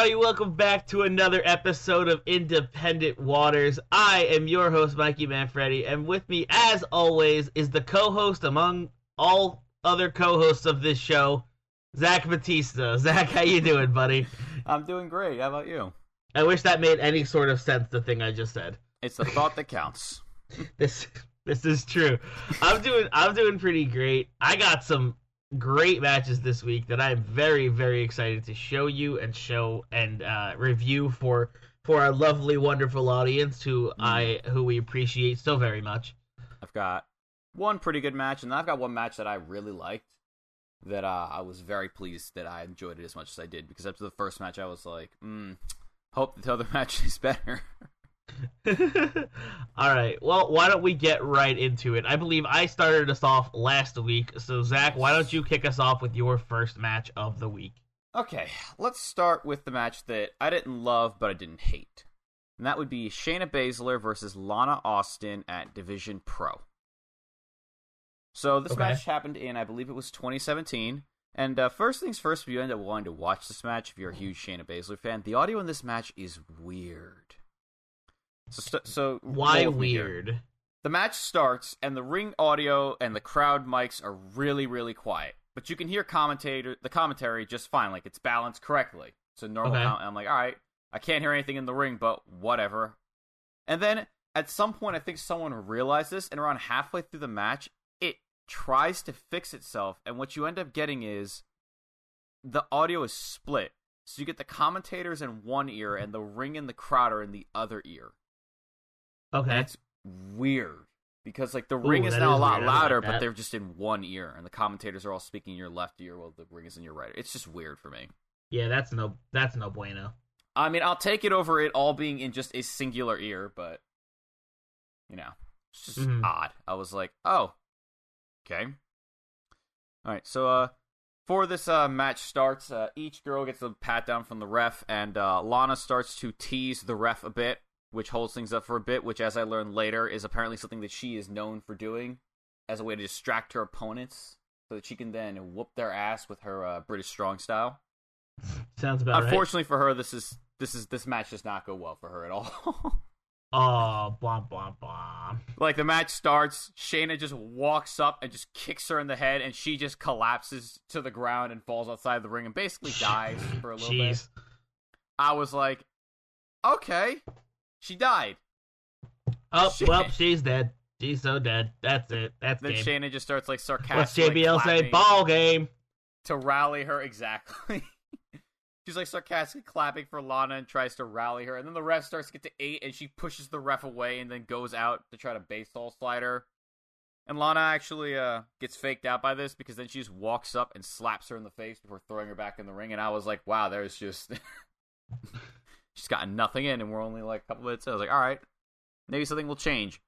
Everybody? Welcome back to another episode of Independent Waters. I am your host, Mikey Manfredi, and with me, as always, is the co-host among all other co-hosts of this show, Zach Batista. Zach, how you doing, buddy? I'm doing great. How about you? I wish that made any sort of sense. The thing I just said. It's the thought that counts. This this is true. I'm doing I'm doing pretty great. I got some great matches this week that I'm very very excited to show you and show and uh, review for for our lovely wonderful audience who I who we appreciate so very much. I've got one pretty good match, and then I've got one match that I really liked. That uh, I was very pleased that I enjoyed it as much as I did because after the first match, I was like, mm, "Hope the other match is better." All right. Well, why don't we get right into it? I believe I started us off last week. So Zach, why don't you kick us off with your first match of the week? okay, let's start with the match that I didn't love but I didn't hate, and that would be Shayna Baszler versus Lana Austin at Division Pro. So this Okay. match happened in, I believe it was 2017. And uh, first things first, if you end up wanting to watch this match, if you're a huge Shayna Baszler fan, the audio in this match is weird. So, so Why here. weird? The match starts, and the ring audio and the crowd mics are really, really quiet. But you can hear commentator the commentary just fine, like it's balanced correctly. It's a normal. Okay. I'm like, all right, I can't hear anything in the ring, but whatever. And then at some point, I think someone realized this, and around halfway through the match, it tries to fix itself, and what you end up getting is the audio is split. So you get the commentators in one ear, and the ring and the crowd are in the other ear. Okay. And it's weird because like the ring is now is a lot weird. I like louder, but they're just in one ear, and the commentators are all speaking in your left ear while the ring is in your right. It's just weird for me. Yeah, that's no that's no bueno. I mean, I'll take it over it all being in just a singular ear, but you know, it's just Mhm. odd. I was like, oh, okay. All right, so uh, before this uh, match starts, uh, each girl gets a pat down from the ref, and uh, Lana starts to tease the ref a bit, which holds things up for a bit. Which, as I learned later, is apparently something that she is known for doing as a way to distract her opponents, so that she can then whoop their ass with her uh, British strong style. Sounds about right. Unfortunately for her, this is this is this match does not go well for her at all. Oh, blah blah blah. like the match starts, Shayna just walks up and just kicks her in the head, and she just collapses to the ground and falls outside the ring and basically dies for a little bit. Jeez. I was like, okay, she died. Oh well, she's dead. She's so dead. That's it. That's Then game. Just starts like sarcastically. What's JBL say? Ball game. to rally her exactly. She's like sarcastically clapping for Lana and tries to rally her, and then the ref starts to get to eight, and she pushes the ref away, and then goes out to try to baseball slide her. And Lana actually uh, gets faked out by this because then she just walks up and slaps her in the face before throwing her back in the ring. And I was like, wow, there's just she's gotten nothing in, and we're only like a couple minutes. in. I was like, all right, maybe something will change.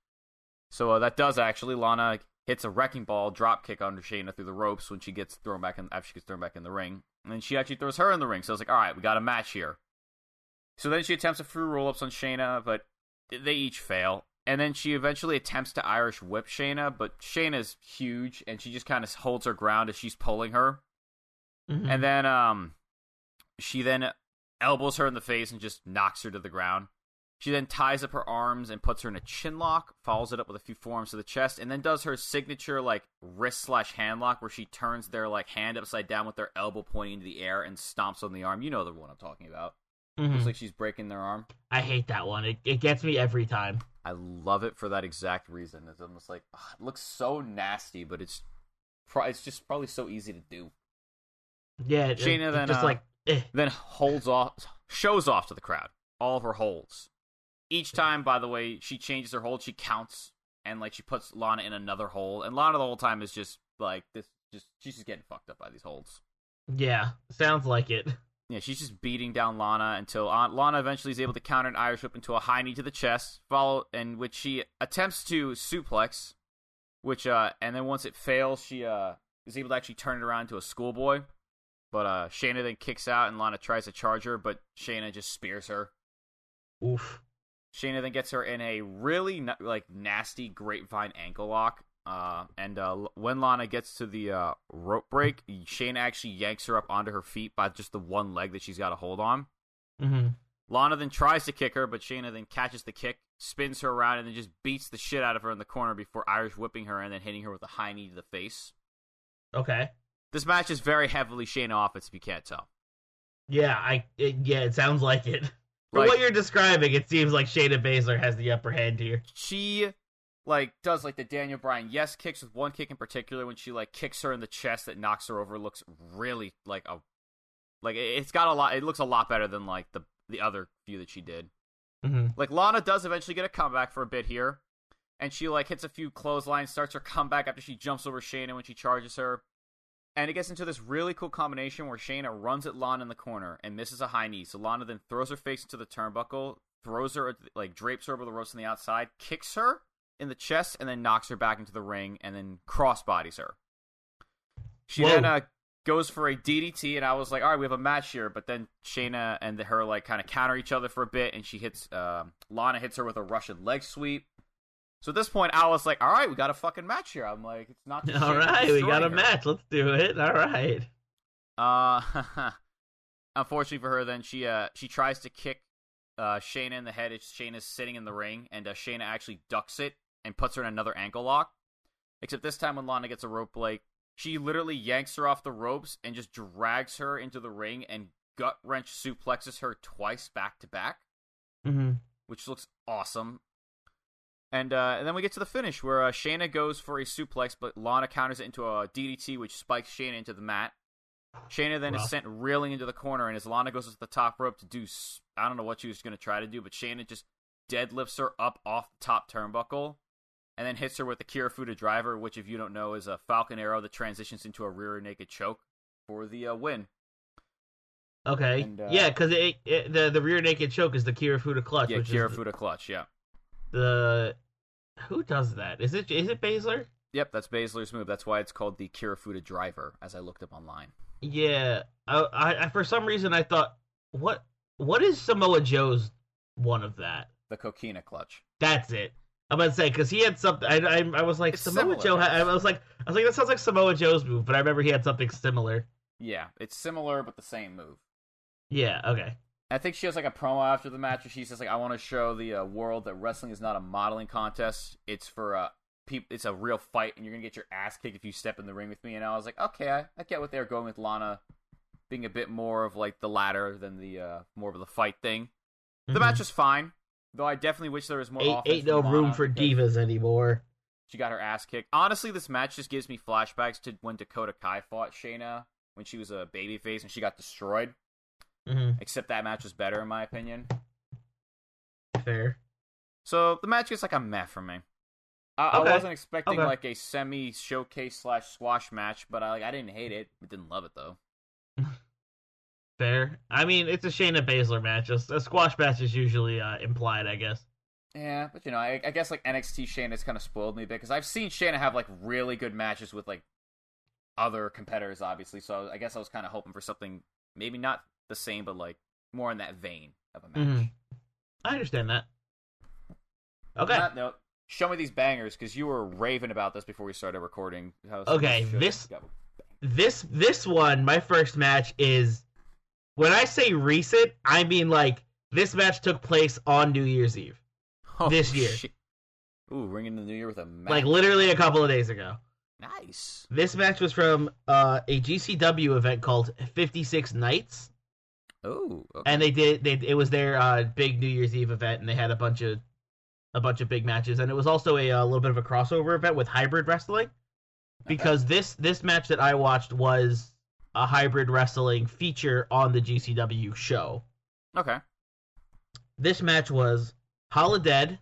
So uh, that does actually. Lana hits a wrecking ball drop kick under Shayna through the ropes when she gets thrown back in after she gets thrown back in the ring, and then she actually throws her in the ring. So I was like, all right, we got a match here. So then she attempts a few roll ups on Shayna, but they each fail. And then she eventually attempts to Irish whip Shayna, but Shayna's huge, and she just kind of holds her ground as she's pulling her. Mhm. And then um, she then elbows her in the face and just knocks her to the ground. She then ties up her arms and puts her in a chin lock, follows it up with a few forearms to the chest, and then does her signature like wrist slash hand lock where she turns their like hand upside down with their elbow pointing into the air and stomps on the arm. You know the one I'm talking about. Mhm. Looks like she's breaking their arm. I hate that one. It it gets me every time. I love it for that exact reason. It's almost like ugh, it looks so nasty, but it's pro- it's just probably so easy to do. Yeah, it, Shayna it then, just uh, like eh. Then holds off, shows off to the crowd all of her holds. Each time, by the way, she changes her hold, she counts and like she puts Lana in another hole, and Lana the whole time is just like this. Just she's just getting fucked up by these holds. yeah, sounds like it. Yeah, she's just beating down Lana until uh, Lana eventually is able to counter an Irish whip into a high knee to the chest, follow in which she attempts to suplex, which uh, and then once it fails, she uh is able to actually turn it around to a schoolboy. But uh, Shayna then kicks out and Lana tries to charge her, but Shayna just spears her. Oof. Shayna then gets her in a really na- like nasty grapevine ankle lock. Uh, and uh, when Lana gets to the uh, rope break, Shayna actually yanks her up onto her feet by just the one leg that she's got to hold on. hmm Lana then tries to kick her, but Shayna then catches the kick, spins her around, and then just beats the shit out of her in the corner before Irish whipping her and then hitting her with a high knee to the face. Okay. This match is very heavily Shayna offense, if you can't tell. Yeah, I it, yeah, it sounds like it. From Like- what you're describing, it seems like Shayna Baszler has the upper hand here. She like does like the Daniel Bryan yes kicks with one kick in particular when she like kicks her in the chest that knocks her over looks really like a like it- it's got a lot it looks a lot better than like the the other few that she did. hmm Like Lana does eventually get a comeback for a bit here, and she like hits a few clotheslines, starts her comeback after she jumps over Shayna when she charges her, and it gets into this really cool combination where Shayna runs at Lana in the corner and misses a high knee. So Lana then throws her face into the turnbuckle, throws her like drapes her over the ropes on the outside, kicks her in the chest, and then knocks her back into the ring, and then crossbodies her. She Whoa. then uh, goes for a DDT, and I was like, all right, we have a match here. But then Shayna and her like kind of counter each other for a bit, and she hits um Lana hits her with a Russian leg sweep. So at this point, I was like, all right, we got a fucking match here. I'm like, it's not. just All right, we got a her. match. Let's do it. All right. Uh, unfortunately for her, then she uh she tries to kick uh Shayna in the head. as Shayna's sitting in the ring, and uh, Shayna actually ducks it and puts her in another ankle lock. Except this time, when Lana gets a rope break, she literally yanks her off the ropes and just drags her into the ring and gut wrench suplexes her twice back to back, hmm which looks awesome. And, uh, and then we get to the finish where uh, Shayna goes for a suplex, but Lana counters it into a DDT, which spikes Shayna into the mat. Shayna then is sent reeling into the corner, and as Lana goes to the top rope to do, I don't know what she was going to try to do, but Shayna just deadlifts her up off the top turnbuckle, and then hits her with the Kirifuda driver, which, if you don't know, is a Falcon Arrow that transitions into a rear naked choke for the uh, win. Okay. And, uh, yeah, because the the rear naked choke is the Kirifuda clutch, Yeah, which is Kirifuda clutch. Yeah. the who does that? Is it is it Baszler? Yep, that's Baszler's move. That's why it's called the Kirifuda driver, as I looked up online. Yeah. I, I, for some reason I thought what what is Samoa Joe's one of that? The Coquina clutch. That's it. I'm gonna say because he had something. I, I I was like It's Samoa similar, Joe. Had. I was like I was like that sounds like Samoa Joe's move, but I remember he had something similar. Yeah, it's similar but the same move. Yeah. Okay. I think she has like a promo after the match where she says like, "I want to show the uh, world that wrestling is not a modeling contest. It's for uh, peop- It's a real fight, and you're gonna get your ass kicked if you step in the ring with me." And I was like, "Okay, I, I get what they're going with Lana being a bit more of like the latter than the uh, more of the fight thing." The Mhm. match was fine, though. I definitely wish there was more. ain't, ain't no room for divas anymore. She got her ass kicked. Honestly, this match just gives me flashbacks to when Dakota Kai fought Shayna when she was a babyface and she got destroyed. Hmm Except that match was better in my opinion. Fair. So the match gets like a meh for me. I, Okay. I wasn't expecting Okay. like a semi showcase slash squash match, but I like I didn't hate it. I didn't love it though. Fair. I mean, it's a Shayna Baszler match. A, a squash match is usually uh, implied, I guess. Yeah, but you know, I, I guess like NXT Shayna's kind of spoiled me a bit because I've seen Shayna have like really good matches with like other competitors, obviously. So I guess I was kind of hoping for something maybe not the same, but like more in that vein of a match. Mhm. I understand that. Okay. On that note, show me these bangers because you were raving about this before we started recording. How- Okay, this- go. this this one, my first match is when I say recent, I mean like this match took place on New Year's Eve. Oh, this year. shit. Ooh, ringing the new year with a match. Like literally a couple of days ago. nice. This match was from uh, a GCW event called 56 Nights. Oh, okay. and they did. They it was their uh, big New Year's Eve event, and they had a bunch of a bunch of big matches, and it was also a, a little bit of a crossover event with hybrid wrestling, because this this match that I watched was a hybrid wrestling feature on the GCW show. okay. This match was Holidead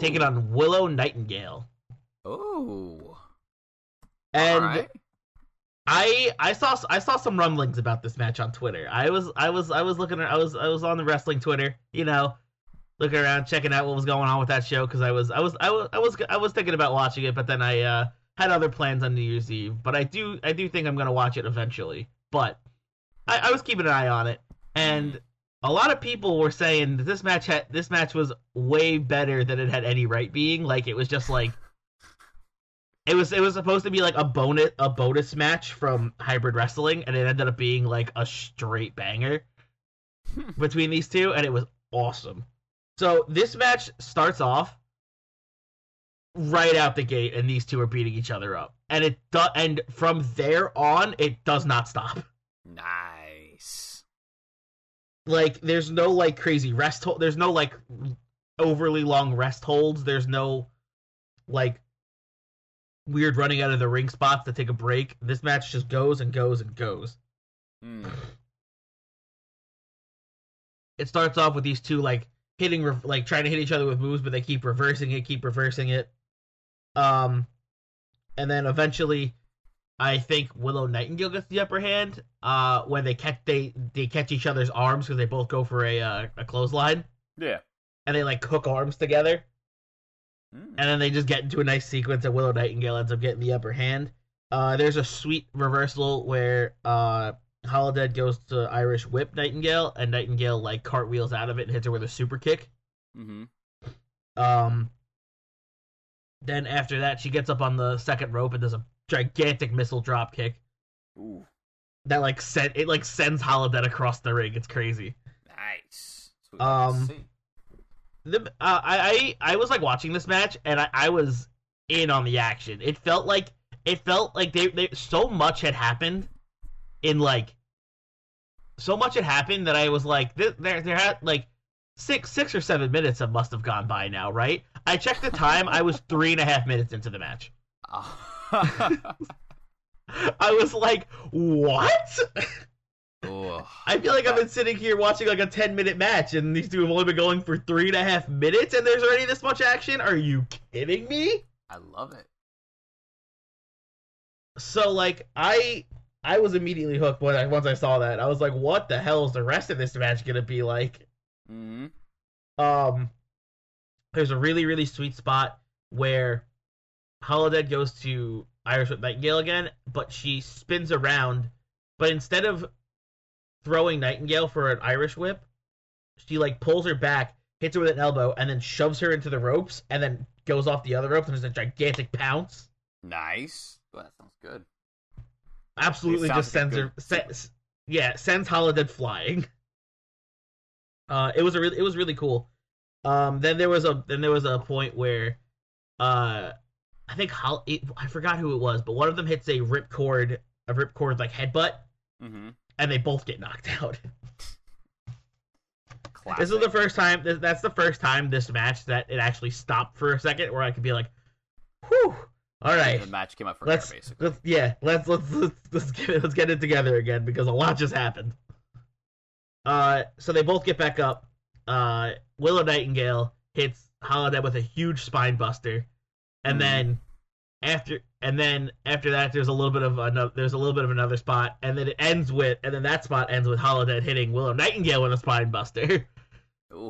taking on Willow Nightingale, Oh. and. I I saw I saw some rumblings about this match on Twitter. I was I was I was looking I was I was on the wrestling Twitter, you know, looking around checking out what was going on with that show because I was I was I was I was I was thinking about watching it, but then I uh, had other plans on New Year's Eve. But I do I do think I'm gonna watch it eventually. But I, I was keeping an eye on it, and a lot of people were saying that this match had this match was way better than it had any right being. Like it was just like it was it was supposed to be like a bonus a bonus match from hybrid wrestling, and it ended up being like a straight banger hmm. between these two, and it was awesome. So this match starts off right out the gate, and these two are beating each other up, and it do- and from there on, it does not stop. Nice. Like there's no like crazy rest hold. There's no like overly long rest holds. There's no like weird running out of the ring spots to take a break. This match just goes and goes and goes. Hmm. it starts off with these two like hitting re- like trying to hit each other with moves but they keep reversing it keep reversing it um and then eventually i think willow nightingale gets the upper hand uh when they catch they they catch each other's arms because they both go for a uh, a clothesline Yeah. and they like hook arms together And then they just get into a nice sequence and willow nightingale ends up getting the upper hand uh there's a sweet reversal where uh Holidead goes to Irish whip Nightingale, and Nightingale like cartwheels out of it and hits her with a super kick. Mm-hmm. Um, then after that, she gets up on the second rope and does a gigantic missile drop kick Ooh. that like sent it like sends Holidead across the ring. It's crazy. Nice. That's what we like to Um. The uh, I, I I was like watching this match and I, I was in on the action. It felt like it felt like they, they so much had happened in like so much had happened that I was like there there, there had like six six or seven minutes have must have gone by now, right? I checked the time. I was three and a half minutes into the match. I was like, what? Ugh. I feel like I've been sitting here watching like a 10 minute match and these two have only been going for three and a half minutes and there's already this much action? Are you kidding me? I love it. So like I I was immediately hooked when I once I saw that. I was like, what the hell is the rest of this match gonna be like? Mm-hmm. Um there's a really, really sweet spot where Holidead goes to Irish with Nightingale again, but she spins around, but instead of throwing Nightingale for an Irish whip, she like pulls her back, hits her with an elbow, and then shoves her into the ropes, and then goes off the other ropes, and there's a gigantic pounce. Nice. Well, that sounds good. Absolutely just sends good. her, sends, yeah, sends Holidead flying. Uh, it was a really, it was really cool. Um, then there was a, then there was a point where, uh, I think Hol- it, I forgot who it was, but one of them hits a ripcord, a ripcord like headbutt, Mm-hmm. And they both get knocked out. Classic. This is the first time. That's the first time this match that it actually stopped for a second, where I could be like, "Whew, all right, The match came up for let's, air, basically. let's yeah, let's let's let's let's get it, let's get it together again because a lot just happened." Uh, so they both get back up. Uh, Willow Nightingale hits Holidead with a huge spine buster, and Mhm. then after and then after that, there's a little bit of another there's a little bit of another spot, and then it ends with and then that spot ends with Holidead hitting Willow Nightingale with a spine buster.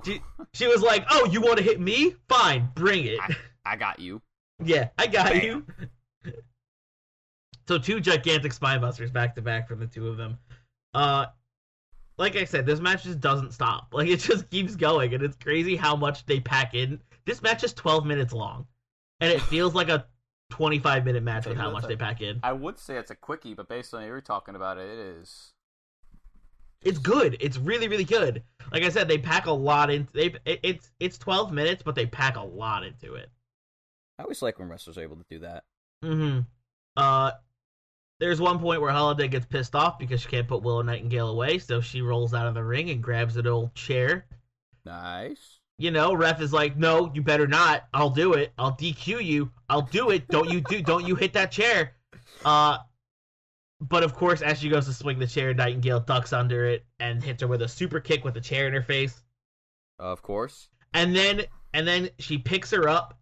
She, she was like, "Oh, you want to hit me? Fine, bring it." I got you. yeah, I got Bam. you. So two gigantic spine busters back to back from the two of them. Uh, like I said, this match just doesn't stop. Like it just keeps going, and it's crazy how much they pack in. This match is 12 minutes long, and it feels like a 25 minute match with how much a- they pack in. I would say it's a quickie, but based on what you were talking about it, it is. It's good. It's really really good. Like I said, they pack a lot in. They it, it's it's 12 minutes, but they pack a lot into it. I always like when wrestlers are able to do that. Mm-hmm. Uh, there's one point where Holidead gets pissed off because she can't put Willow Nightingale away, so she rolls out of the ring and grabs an old chair. Nice. You know, ref is like, "No, you better not. I'll do it. I'll DQ you. I'll do it. Don't you do? Don't you hit that chair?" Uh, but of course, as she goes to swing the chair, Nightingale ducks under it and hits her with a super kick with the chair in her face. Of course. And then, and then she picks her up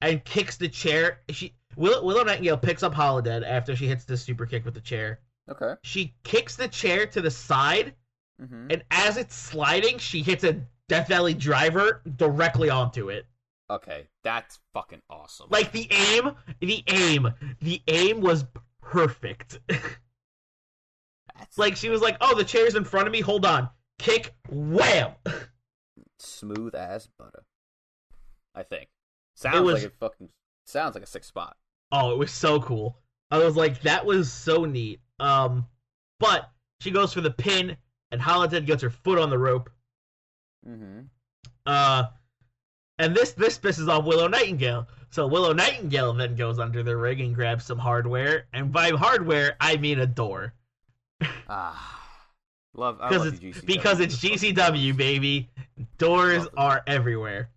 and kicks the chair. She Willow, Willow Nightingale picks up Holidead after she hits this super kick with the chair. Okay. She kicks the chair to the side, Mm-hmm. and as it's sliding, she hits a Death Valley driver directly onto it. Okay, that's fucking awesome. Like the aim, the aim, the aim was perfect. like she was like, "Oh, the chair's in front of me. Hold on." Kick, wham. smooth as butter. I think. Sounds was- like it fucking sounds like a sick spot. Oh, it was so cool. I was like, that was so neat. Um, but she goes for the pin, and Holidead gets her foot on the rope. Mm-hmm. Uh, and this this pisses off Willow Nightingale. So Willow Nightingale then goes under the ring and grabs some hardware, and by hardware I mean a door, Ah, love I because love it's GCW. because it's GCW baby. Doors are everywhere.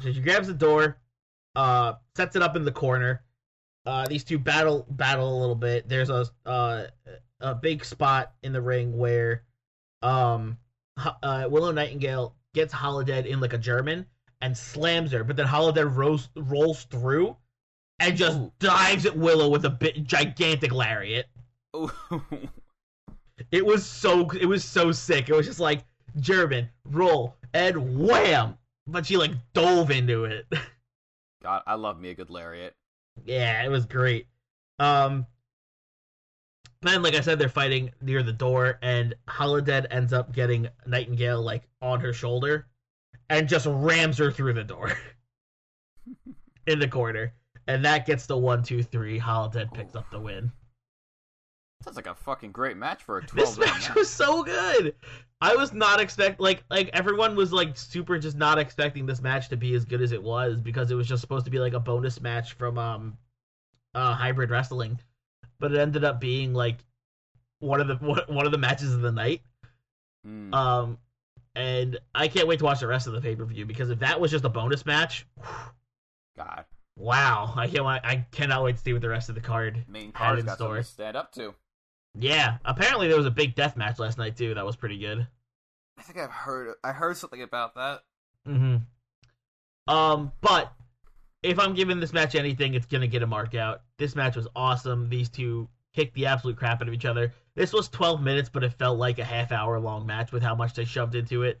So she grabs the door, uh, sets it up in the corner. Uh, these two battle battle a little bit. There's a uh, a big spot in the ring where um uh, Willow Nightingale gets Holidead in like a German and slams her, but then Holidead rolls rolls through and just Ooh. dives at Willow with a bit gigantic lariat. It was so it was so sick. It was just like German roll and wham, but she like dove into it. God, I love me a good lariat. yeah, it was great. Um, then like I said, they're fighting near the door, and Holidead ends up getting Nightingale like on her shoulder, and just rams her through the door in the corner, and that gets the one two three. Holidead picks up the win. Sounds like a fucking great match for a twelve. This twelve. match was so good. I was not expect like like everyone was like super just not expecting this match to be as good as it was because it was just supposed to be like a bonus match from um uh hybrid wrestling, but it ended up being like one of the one of the matches of the night. Mm. Um, and I can't wait to watch the rest of the pay per view because if that was just a bonus match, God, wow, I can't I cannot wait to see what the rest of the card main card got store. to stand up to. Yeah, apparently there was a big death match last night too. That was pretty good. I think I've heard. I heard something about that. hmm Um, but if I'm giving this match anything, it's gonna get a mark out. This match was awesome. These two kicked the absolute crap out of each other. This was 12 minutes, but it felt like a half hour long match with how much they shoved into it.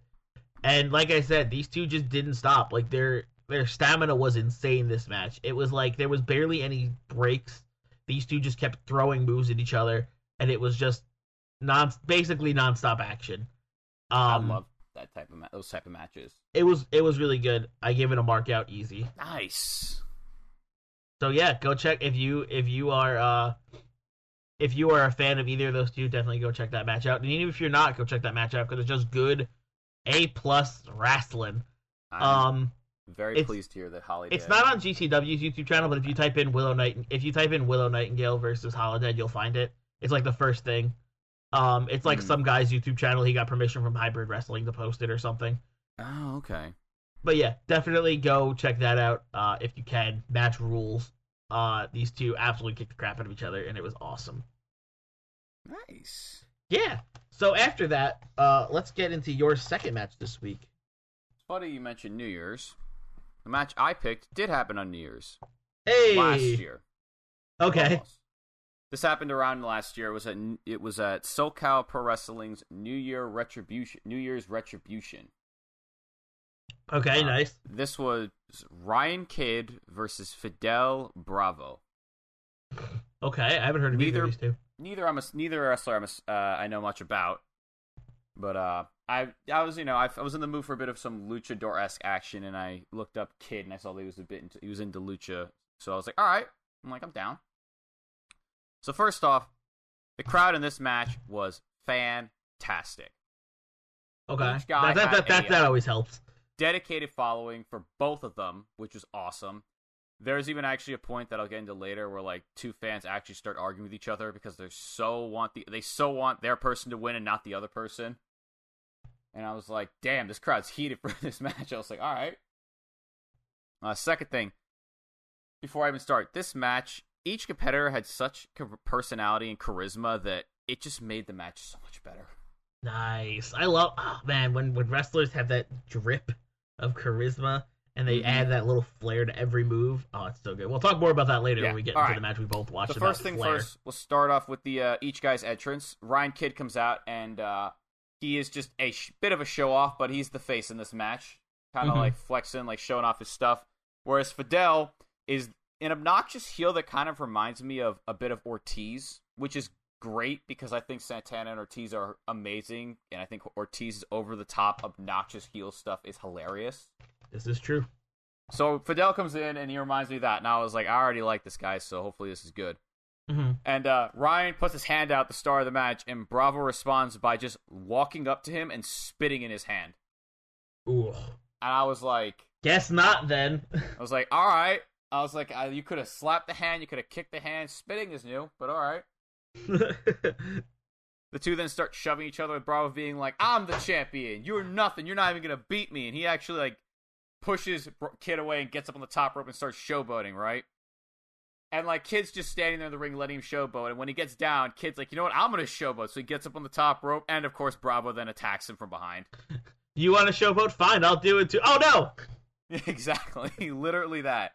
And like I said, these two just didn't stop. Like their their stamina was insane this match. It was like there was barely any breaks. These two just kept throwing moves at each other, and it was just non basically nonstop action. Um, that type of ma- those type of matches. it was it was really good. I give it a mark out easy. Nice. So yeah, go check if you if you are uh if you are a fan of either of those two, definitely go check that match out. And even if you're not, go check that match out because it's just good A plus wrestling. I'm Um, very pleased to hear that Holly. it's not on GCW's YouTube channel, but if you type in Willow Night, if you type in Willow Nightingale versus Holidead, you'll find it. It's like the first thing. Um, it's like Hmm. some guy's YouTube channel. He got permission from Hybrid Wrestling to post it or something. Oh, okay. but yeah, definitely go check that out uh, if you can. Match rules. Uh, these two absolutely kicked the crap out of each other, and it was awesome. Nice. Yeah. So after that, uh, let's get into your second match this week. It's funny you mentioned New Year's. The match I picked did happen on New Year's Hey. last year. Okay. Almost. This happened around last year. It was at it was at SoCal Pro Wrestling's New Year Retribution. New Year's Retribution. Okay. Uh, nice. This was Ryan Kidd versus Fidel Bravo. Okay. I haven't heard of either neither- of these two. Neither I'm a neither wrestler I'm a, uh, I know much about, but uh, I I was you know I, I was in the mood for a bit of some luchador esque action, and I looked up Kidd and I saw that he was a bit into, he was into lucha, so I was like, all right, I'm like I'm down. So first off, the crowd in this match was fantastic. Okay. That that that, that, that always helps. Dedicated following for both of them, which was awesome. There's even actually a point that I'll get into later where like two fans actually start arguing with each other because they so want the they so want their person to win and not the other person. And I was like, damn, this crowd's heated for this match. I was like, all right. Uh, second thing, before I even start, this match, each competitor had such personality and charisma that it just made the match so much better. Nice. I love, oh man, when when wrestlers have that drip of charisma and they mm-hmm. add that little flair to every move. Oh, it's so good. We'll talk more about that later yeah. when we get All into right. the match we both watched. The first thing flair. first, we'll start off with the uh, each guy's entrance. Ryan Kidd comes out and uh, he is just a sh- bit of a show off, but he's the face in this match, kind of mm-hmm. like flexing, like showing off his stuff. Whereas Fidel is an obnoxious heel that kind of reminds me of a bit of Ortiz, which is great because I think Santana and Ortiz are amazing, and I think Ortiz's over the top, obnoxious heel stuff is hilarious. This is true. So Fidel comes in and he reminds me of that, and I was like, I already like this guy, so hopefully this is good. Mm-hmm. And uh, Ryan puts his hand out the star of the match, and Bravo responds by just walking up to him and spitting in his hand. Ooh. And I was like, Guess not then. I was like, all right. I was like, uh, you could have slapped the hand, you could have kicked the hand. Spitting is new, but all right. the two then start shoving each other with Bravo being like, I'm the champion. You're nothing. You're not even going to beat me. And he actually, like, pushes Kidd away and gets up on the top rope and starts showboating, right? And, like, Kidd's just standing there in the ring letting him showboat. And when he gets down, Kidd's like, you know what? I'm going to showboat. So he gets up on the top rope. And, of course, Bravo then attacks him from behind. You want to showboat? Fine, I'll do it too. Oh, no! exactly. Literally that.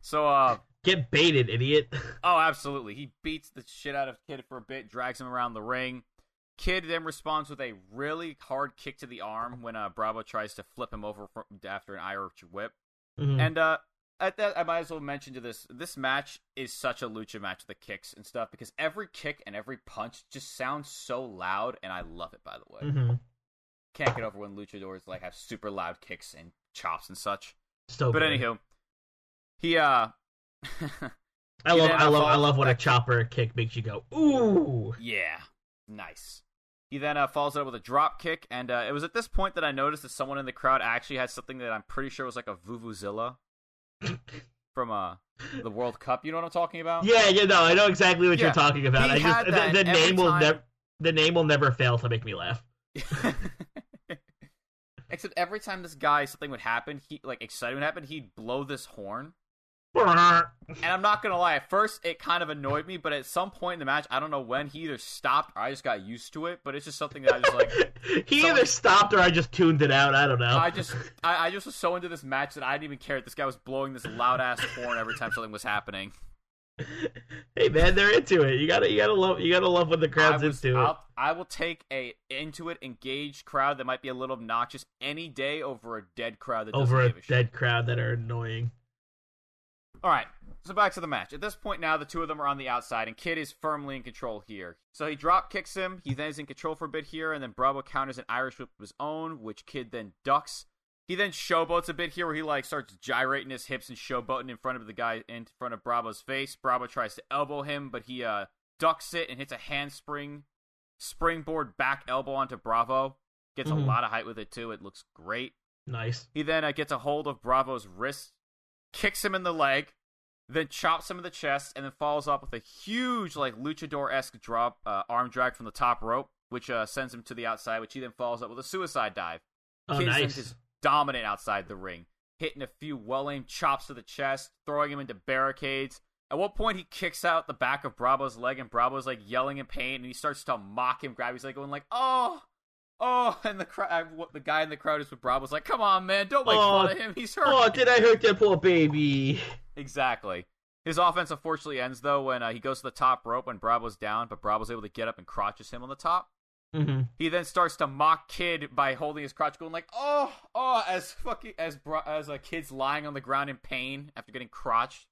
So, uh. Get baited, idiot. oh, absolutely. He beats the shit out of Kidd for a bit, drags him around the ring. Kidd then responds with a really hard kick to the arm when uh, Bravo tries to flip him over after an Irish whip. Mm-hmm. And uh, at that, I might as well mention to this: this match is such a lucha match, with the kicks and stuff, because every kick and every punch just sounds so loud, and I love it. By the way, mm-hmm. can't get over when luchadors like have super loud kicks and chops and such. So, but anywho, he uh. I love, I love, I love when a chopper kick makes you go ooh. Yeah, nice. He then uh, follows it up with a drop kick, and uh, it was at this point that I noticed that someone in the crowd actually had something that I'm pretty sure was like a vuvuzela from uh, the World Cup. You know what I'm talking about? Yeah, yeah, no, I know exactly what yeah, you're talking about. I just the, the name will never the name will never fail to make me laugh. Except every time this guy something would happen, he like excitement would happen, he'd blow this horn. And I'm not gonna lie, at first it kind of annoyed me, but at some point in the match, I don't know when he either stopped or I just got used to it. But it's just something that I just like. he someone, either stopped or I just tuned it out. I don't know. I just I, I just was so into this match that I didn't even care that this guy was blowing this loud ass horn every time something was happening. hey man, they're into it. You gotta, you gotta love, you gotta love when the crowd's was, into I'll, it. I will take a into it, engaged crowd that might be a little obnoxious any day over a dead crowd that over a, a dead shit. crowd that are annoying. All right, so back to the match. At this point now, the two of them are on the outside, and Kidd is firmly in control here. So he drop kicks him. He then is in control for a bit here, and then Bravo counters an Irish whip of his own, which Kidd then ducks. He then showboats a bit here, where he like starts gyrating his hips and showboating in front of the guy in front of Bravo's face. Bravo tries to elbow him, but he uh ducks it and hits a handspring, springboard back elbow onto Bravo. Gets mm-hmm. a lot of height with it too. It looks great. Nice. He then uh, gets a hold of Bravo's wrist, kicks him in the leg, then chops him in the chest, and then follows up with a huge like luchador esque drop uh, arm drag from the top rope, which uh, sends him to the outside, which he then follows up with a suicide dive. Oh, nice dominant outside the ring, hitting a few well aimed chops to the chest, throwing him into barricades. At what point he kicks out the back of Bravo's leg, and Bravo's like yelling in pain, and he starts to mock him, grab. He's like going like, "Oh, oh!" And the crowd, the guy in the crowd is with Bravo's like, "Come on, man, don't make oh, fun of him. He's hurt." Oh, did I hurt that poor baby? Exactly. His offense unfortunately ends though when uh, he goes to the top rope when Bravo's down, but Bravo's able to get up and crotches him on the top. Mm-hmm. He then starts to mock Kidd by holding his crotch, going like, "Oh, oh," as fucking as as a kid's lying on the ground in pain after getting crotched,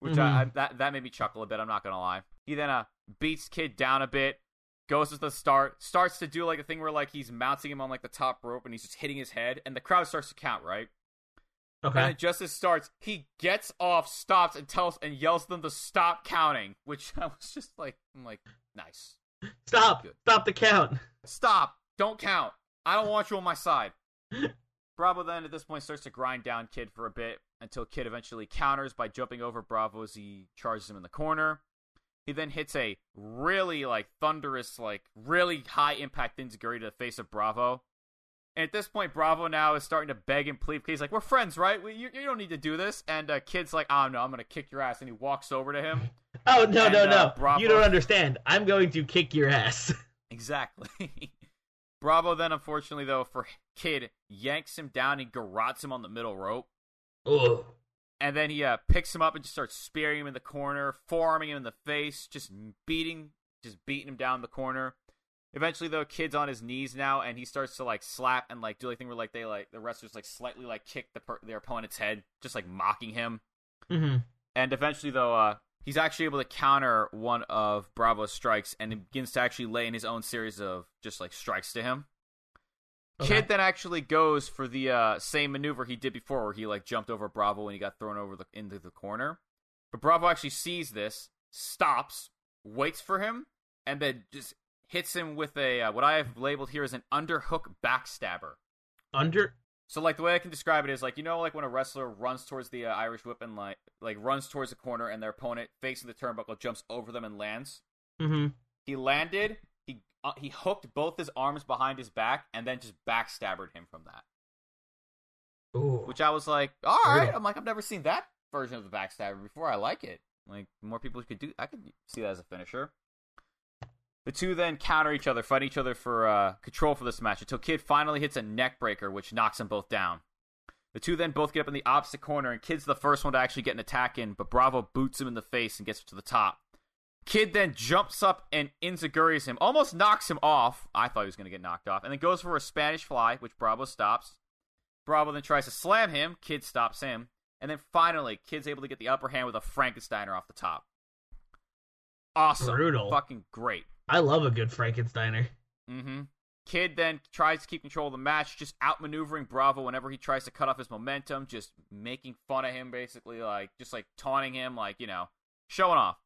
which mm-hmm. I, I, that that made me chuckle a bit. I'm not gonna lie. He then uh beats Kidd down a bit, goes to the start, starts to do like a thing where like he's mounting him on like the top rope and he's just hitting his head, and the crowd starts to count right. Okay. And just as starts, he gets off, stops, and tells and yells them to stop counting, which I was just like, I'm like, nice. Stop! Stop the count. Stop! Don't count. I don't want you on my side. Bravo then at this point starts to grind down Kidd for a bit until Kidd eventually counters by jumping over Bravo as he charges him in the corner. He then hits a really like thunderous, like really high impact Enzuigiri to the face of Bravo. And at this point, Bravo now is starting to beg and plead. Because he's like, "We're friends, right? We, you, you don't need to do this." And uh, Kidd's like, "Oh no, I'm gonna kick your ass." And he walks over to him. Oh no And, no uh, no! Bravo- You don't understand. I'm going to kick your ass. Exactly. Bravo then, unfortunately though, for Kidd yanks him down and garrots him on the middle rope. Ugh. And then he uh, picks him up and just starts spearing him in the corner, forearming him in the face, just beating, just beating him down the corner. Eventually, though, kid's on his knees now, and he starts to like slap and like do like thing where like they like the wrestlers like slightly like kick the per- their opponent's head, just like mocking him. hmm And eventually, though, uh, he's actually able to counter one of Bravo's strikes and begins to actually lay in his own series of just like strikes to him. Okay. Kidd then actually goes for the uh, same maneuver he did before, where he like jumped over Bravo and he got thrown over the into the corner. But Bravo actually sees this, stops, waits for him, and then just hits him with a uh, what I have labeled here as an underhook backstabber. Under. So like the way I can describe it is like you know like when a wrestler runs towards the uh, Irish whip and like like runs towards the corner and their opponent facing the turnbuckle jumps over them and lands. Mm-hmm. He landed. He uh, he hooked both his arms behind his back and then just backstabbered him from that. Ooh. Which I was like, all right. I'm like I've never seen that version of the backstabber before. I like it. Like more people could do. I could see that as a finisher. The two then counter each other, fight each other for uh, control for this match until Kidd finally hits a neck breaker, which knocks them both down. The two then both get up in the opposite corner, and Kidd's the first one to actually get an attack in, but Bravo boots him in the face and gets to the top. Kidd then jumps up and enzuigiris him, almost knocks him off. I thought he was going to get knocked off, and then goes for a Spanish fly, which Bravo stops. Bravo then tries to slam him. Kidd stops him. And then finally, Kidd's able to get the upper hand with a Frankensteiner off the top. Awesome. Brutal. Fucking great. I love a good Frankensteiner. Mm-hmm. Kidd then tries to keep control of the match, just outmaneuvering Bravo whenever he tries to cut off his momentum, just making fun of him, basically, like just like taunting him, like you know, showing off.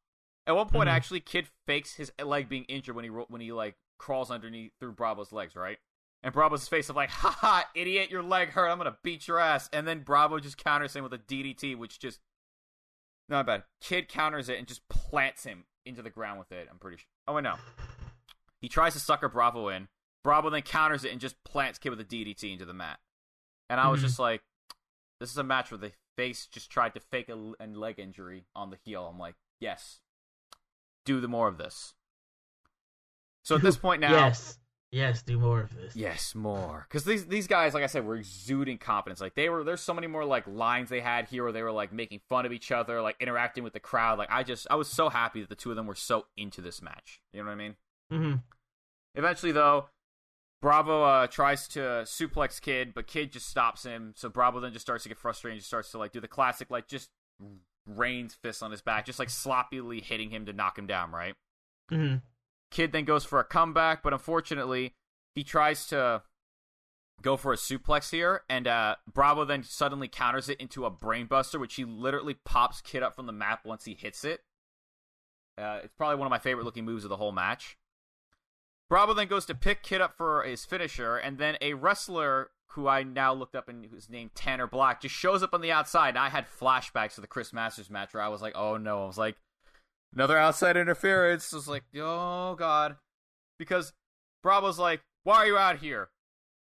At one point, Mhm. actually, Kidd fakes his leg being injured when he when he like crawls underneath through Bravo's legs, right? And Bravo's face of like, "Ha ha, idiot, your leg hurt. I'm gonna beat your ass." And then Bravo just counters him with a DDT, which just not bad. Kidd counters it and just plants him into the ground with it. I'm pretty sure. Oh wait, no. He tries to sucker Bravo in. Bravo then counters it and just plants Kidd with a DDT into the mat. And I was Mhm. just like, this is a match where the face just tried to fake a leg injury on the heel. I'm like, yes, do the more of this. So at this point now, Yes. Yes. Do more of this. Yes, more. Because these these guys, like I said, were exuding confidence. Like they were. There's so many more like lines they had here where they were like making fun of each other, like interacting with the crowd. Like I just, I was so happy that the two of them were so into this match. You know what I mean? hmm Eventually, though, Bravo uh, tries to suplex Kidd, but Kidd just stops him. So Bravo then just starts to get frustrated and just starts to like do the classic, like just rains fists on his back, just like sloppily hitting him to knock him down. Right? hmm Kidd then goes for a comeback, but unfortunately, he tries to go for a suplex here, and uh, Bravo then suddenly counters it into a brainbuster, which he literally pops Kidd up from the map once he hits it. Uh, it's probably one of my favorite looking moves of the whole match. Bravo then goes to pick Kidd up for his finisher, and then a wrestler who I now looked up and who's named Tanner Black just shows up on the outside. And I had flashbacks to the Chris Masters match where I was like, oh no. I was like, another outside interference. I was like, oh god, because Bravo's like, why are you out here?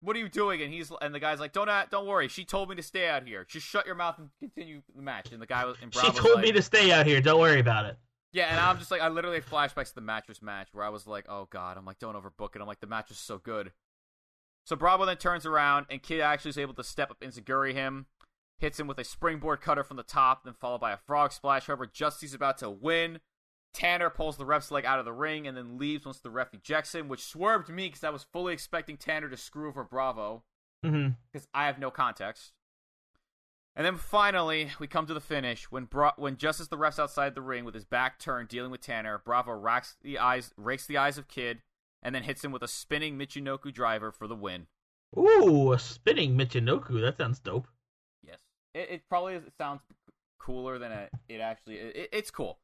What are you doing? And he's and the guy's like, don't don't worry. She told me to stay out here. Just shut your mouth and continue the match. And the guy was and She told like, me to stay out here. Don't worry about it. yeah, and I'm just like, I literally had flashbacks to the mattress match where I was like, oh god, I'm like, don't overbook it. I'm like, the match is so good. So Bravo then turns around, and Kidd actually is able to step up and Zaguri him, hits him with a springboard cutter from the top, then followed by a frog splash. However, just as about to win, Tanner pulls the ref's leg out of the ring and then leaves once the ref ejects him, which swerved me because I was fully expecting Tanner to screw over Bravo mm-hmm. because I have no context. And then finally, we come to the finish when Bra- when just as the ref's outside the ring with his back turned, dealing with Tanner, Bravo racks the eyes, rakes the eyes of Kidd, and then hits him with a spinning Michinoku driver for the win. Ooh, a spinning Michinoku. That sounds dope. Yes, it, it probably is, it sounds cooler than it, it actually. It, it's cool.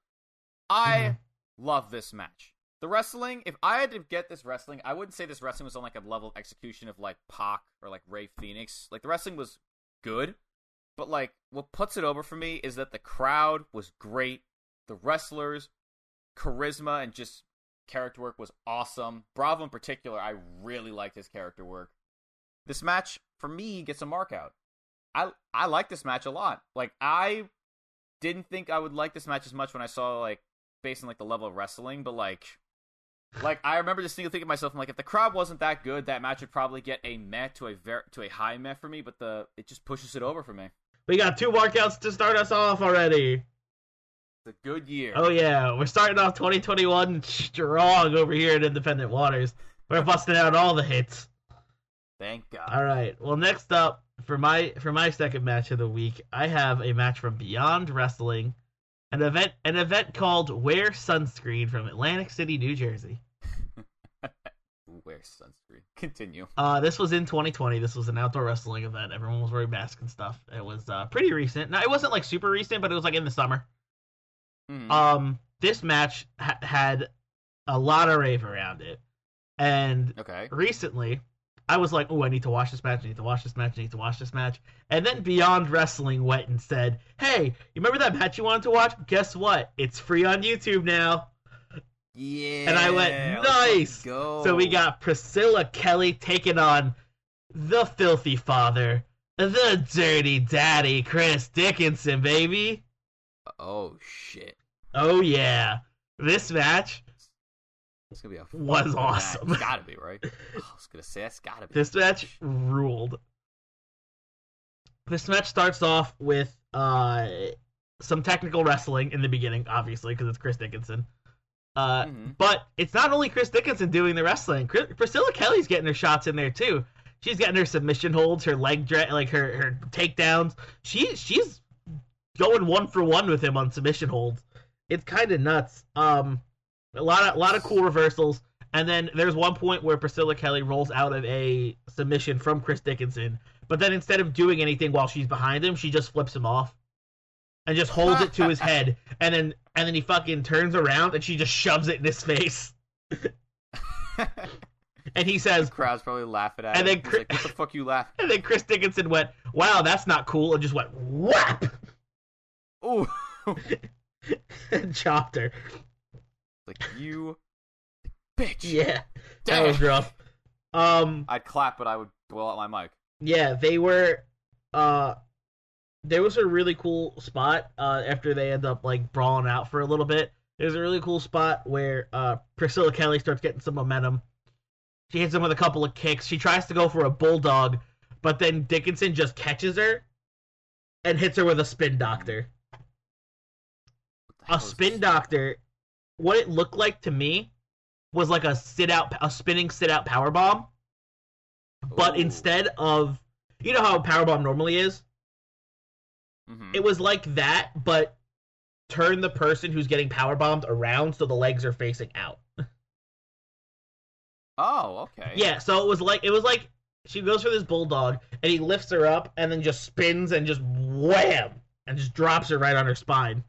I Mhm. love this match. The wrestling, if I had to get this wrestling, I wouldn't say this wrestling was on like a level of execution of like Pac or like Rey Fenix. Like the wrestling was good, but like what puts it over for me is that the crowd was great. The wrestlers, charisma and just character work was awesome. Bravo in particular, I really liked his character work. This match for me gets a mark out. I I like this match a lot. Like I didn't think I would like this match as much when I saw like based on like the level of wrestling, but like like I remember just thinking to myself, I'm like, if the crowd wasn't that good, that match would probably get a meh to a ver- to a high meh for me. But the it just pushes it over for me. We got two markouts to start us off already. It's a good year. Oh yeah, we're starting off 2021 strong over here in Independent Waters. We're busting out all the hits. Thank God. All right. Well, next up for my for my second match of the week, I have a match from Beyond Wrestling, an event an event called Wear Sunscreen from Atlantic City, New Jersey. Wear sunscreen. Continue. Uh, this was in 2020. This was an outdoor wrestling event. Everyone was wearing masks and stuff. It was uh, pretty recent. Now, it wasn't like super recent, but it was like in the summer. Mhm. Um, this match ha- had a lot of rave around it, and okay. recently I was like, "Oh, I need to watch this match. I need to watch this match. I need to watch this match." And then Beyond Wrestling went and said, "Hey, you remember that match you wanted to watch? Guess what? It's free on YouTube now." Yeah. And I went, "Nice." Go. So we got Priscilla Kelly taking on the filthy father, the dirty daddy, Chris Dickinson, baby. Oh shit. Oh yeah, this match It's gonna be a Was awesome. match. It's gotta be right. I was gonna say that's gotta be. This match ruled. This match starts off with uh some technical wrestling in the beginning, obviously, because it's Chris Dickinson. Uh, Mhm. But it's not only Chris Dickinson doing the wrestling. Chris, Priscilla Kelly's getting her shots in there too. She's getting her submission holds, her leg dra- like her her takedowns. She she's going one for one with him on submission holds. It's kind of nuts. Um, a lot of a lot of cool reversals. And then there's one point where Priscilla Kelly rolls out of a submission from Chris Dickinson, but then instead of doing anything while she's behind him, she just flips him off and just holds it to his head, and then and then he fucking turns around and she just shoves it in his face, and he says, crowd's probably laughing at And him. then He's Chri- like, what the fuck you laughing? and then Chris Dickinson went, "Wow, that's not cool," and just went whap Ooh. And chopped her. like you bitch. Yeah, that was rough. Um, I'd clap, but I would blow out my mic. yeah, they were. Uh, there was a really cool spot. Uh, after they end up like brawling out for a little bit, there's a really cool spot where uh Priscilla Kelly starts getting some momentum. She hits him with a couple of kicks. She tries to go for a bulldog, but then Dickinson just catches her and hits her with a spin doctor. A spin doctor, what it looked like to me was like a sit out, a spinning sit out power bomb, but Ooh. instead of you know how a power bomb normally is, Mhm. it was like that, but turn the person who's getting power bombed around so the legs are facing out. Oh, okay. Yeah, so it was like it was like she goes for this bulldog and he lifts her up and then just spins and just wham and just drops her right on her spine.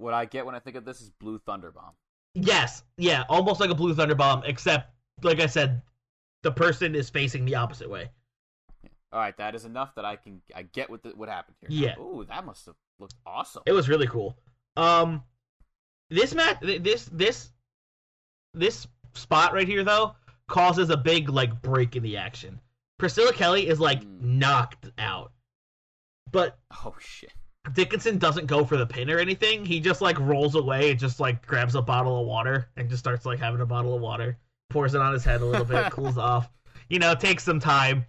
What I get when I think of this is Blue Thunder Bomb. Yes, yeah, almost like a blue thunder bomb, except like I said, the person is facing the opposite way. All right, that is enough that I can I get what the, what happened here. Yeah. Ooh, that must have looked awesome. It was really cool. Um, this match, this this this spot right here though causes a big like break in the action. Priscilla Kelly is like Hmm. knocked out, but oh shit. Dickinson doesn't go for the pin or anything. He just like rolls away and just like grabs a bottle of water and just starts like having a bottle of water, pours it on his head a little bit, cools off. You know, takes some time.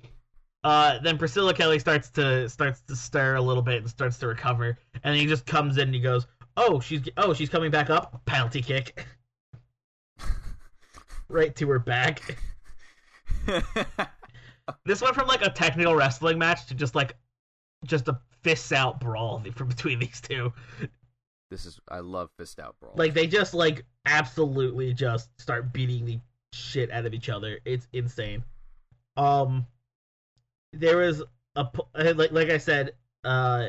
Uh, then Priscilla Kelly starts to starts to stir a little bit and starts to recover, and he just comes in and he goes, "Oh, she's oh she's coming back up." Penalty kick right to her back. This went from like a technical wrestling match to just like just a fists out brawl from between these two. this is I love fist out brawl. Like they just like absolutely just start beating the shit out of each other. It's insane. Um, there was a po- like like I said, uh,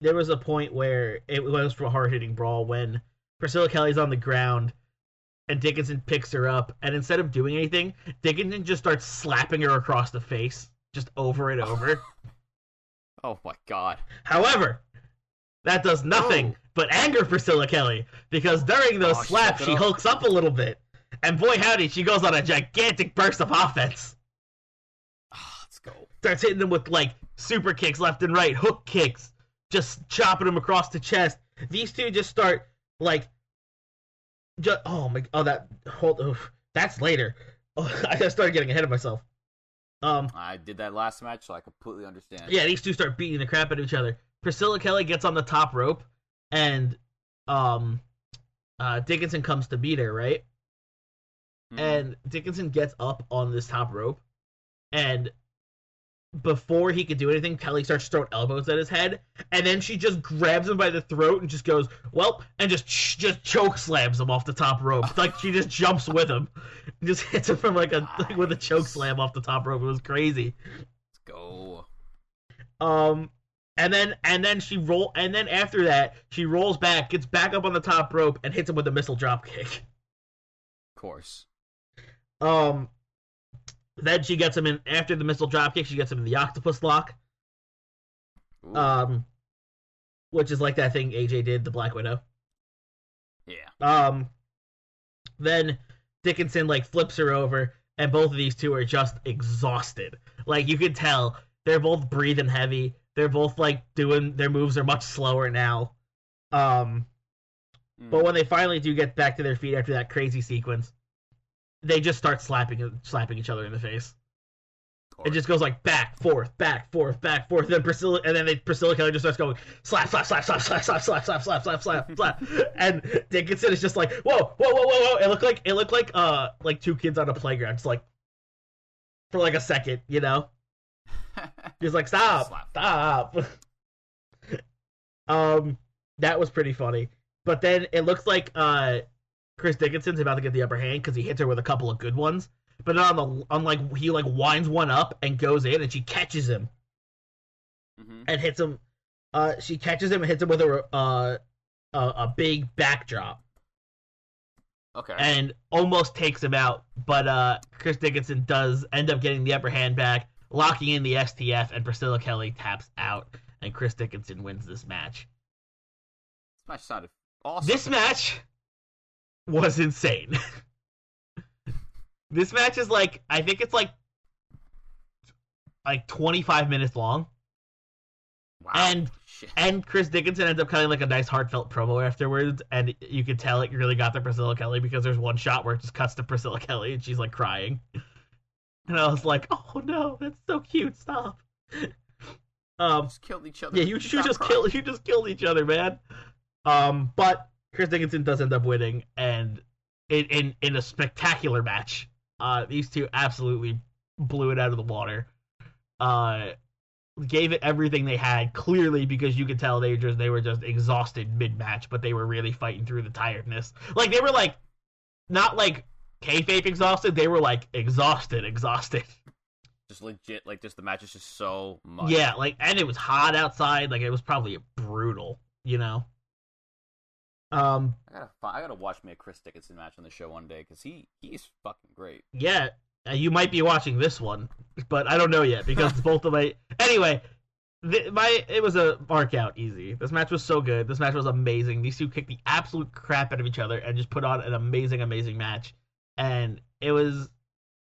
there was a point where it was for a hard hitting brawl when Priscilla Kelly's on the ground. and Dickinson picks her up, and instead of doing anything, Dickinson just starts slapping her across the face, just over and over. Oh my god. However, that does nothing Oh. but anger Priscilla Kelly because during those Oh, slaps, she up. hulks up a little bit, and boy howdy, she goes on a gigantic burst of offense. Ah, let's go. Starts hitting them with like super kicks left and right, hook kicks, just chopping them across the chest. These two just start like, just oh my, oh that hold, oof, that's later. Oh, I started getting ahead of myself. Um, I did that last match, so I completely understand. yeah, these two start beating the crap out of each other. Priscilla Kelly gets on the top rope, and um, uh, Dickinson comes to beat her, right? Mhm. And Dickinson gets up on this top rope, and before he could do anything, Kelly starts throwing elbows at his head, and then she just grabs him by the throat and just goes, "Well," and just just choke slams him off the top rope. like she just jumps with him, just hits him from like a like with a choke slam off the top rope. It was crazy. let's go. Um, and then and then she roll, and then after that, she rolls back, gets back up on the top rope, and hits him with a missile drop kick. Of course. Um, then she gets him in after the missile drop kick. She gets him in the octopus lock. Ooh, Um, which is like that thing AJ did, the Black Widow. yeah. Um, then Dickinson like flips her over, and both of these two are just exhausted. Like you could tell, they're both breathing heavy. They're both like doing their moves are much slower now. Um, Mm. but when they finally do get back to their feet after that crazy sequence, they just start slapping slapping each other in the face. It just goes like back, forth, back, forth, back, forth. Then Priscilla, and then they, Priscilla Kelly just starts going slap, slap, slap, slap, slap, slap, slap, slap, slap, slap, slap, slap. And Dickinson is just like, whoa, whoa, whoa, whoa, whoa. It looked like it looked like uh like two kids on a playground, just like for like a second, you know. He's like, stop, stop. um, that was pretty funny. But then it looks like uh Chris Dickinson's about to get the upper hand because he hits her with a couple of good ones. But then on the on like he like winds one up and goes in and she catches him Mhm. and hits him. Uh, she catches him and hits him with a uh a, a big backdrop Okay. and almost takes him out. But uh, Chris Dickinson does end up getting the upper hand back, locking in the STF, and Priscilla Kelly taps out, and Chris Dickinson wins this match. this match sounded awesome. This match was insane. this match is like I think it's like like 25 minutes long. wow. and- Shit. And Chris Dickinson ends up cutting like a nice heartfelt promo afterwards, and you can tell it really got to Priscilla Kelly because there's one shot where it just cuts to Priscilla Kelly and she's like crying. And I was like, oh no, that's so cute. Stop. Um, just killed each other. yeah, you, you just killed you just killed each other, man. Um, but Chris Dickinson does end up winning, and in in, in a spectacular match. Uh, these two absolutely blew it out of the water. Uh, gave it everything they had, clearly because you could tell they just they were just exhausted mid match, but they were really fighting through the tiredness. Like they were like not like kayfabe exhausted, they were like exhausted, exhausted. Just legit, like just the match is just so much. Yeah, like and it was hot outside. Like it was probably brutal, you know. Um, I gotta, I gotta watch me a Chris Dickinson match on the show one day because he he's fucking great. yeah, uh, you might be watching this one, but I don't know yet because both of my anyway. th my it was a mark out easy. This match was so good. This match was amazing. These two kicked the absolute crap out of each other and just put on an amazing, amazing match. And it was,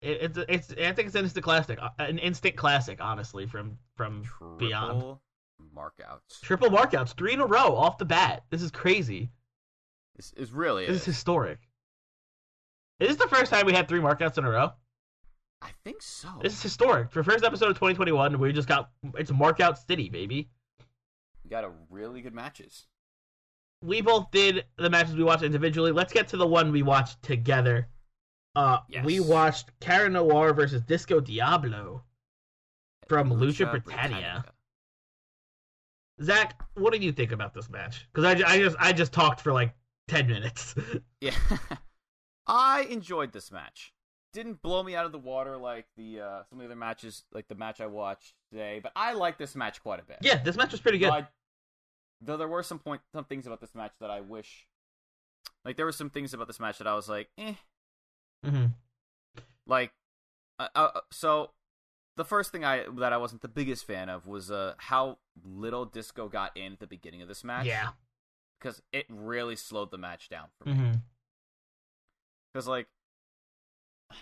it, it's it's I think it's an instant classic, uh, an instant classic, honestly, from from Triple Beyond. markouts. triple markouts, three in a row off the bat. This is crazy. This is really This is. is historic. Is this the first time we had three markouts in a row? I think so. This is historic. For first episode of 2021, we just got it's markout city, baby. We got a really good matches. We both did the matches we watched individually. Let's get to the one we watched together. Uh, Yes. we watched Cara Noir versus Disco Diablo from Lucha, Britannia. Zach, what did you think about this match? Because I, I just I just talked for like 10 minutes. Yeah, I enjoyed this match. Didn't blow me out of the water like the uh, some of the other matches, like the match I watched today. But I like this match quite a bit. yeah, this match was pretty good. Though, I- though there were some point some things about this match that I wish Like there were some things about this match that I was like, eh. hmm Like, uh, uh, so the first thing I that I wasn't the biggest fan of was uh how little Disco got in at the beginning of this match. Yeah. Because it really slowed the match down for me. Mm-hmm. Because like,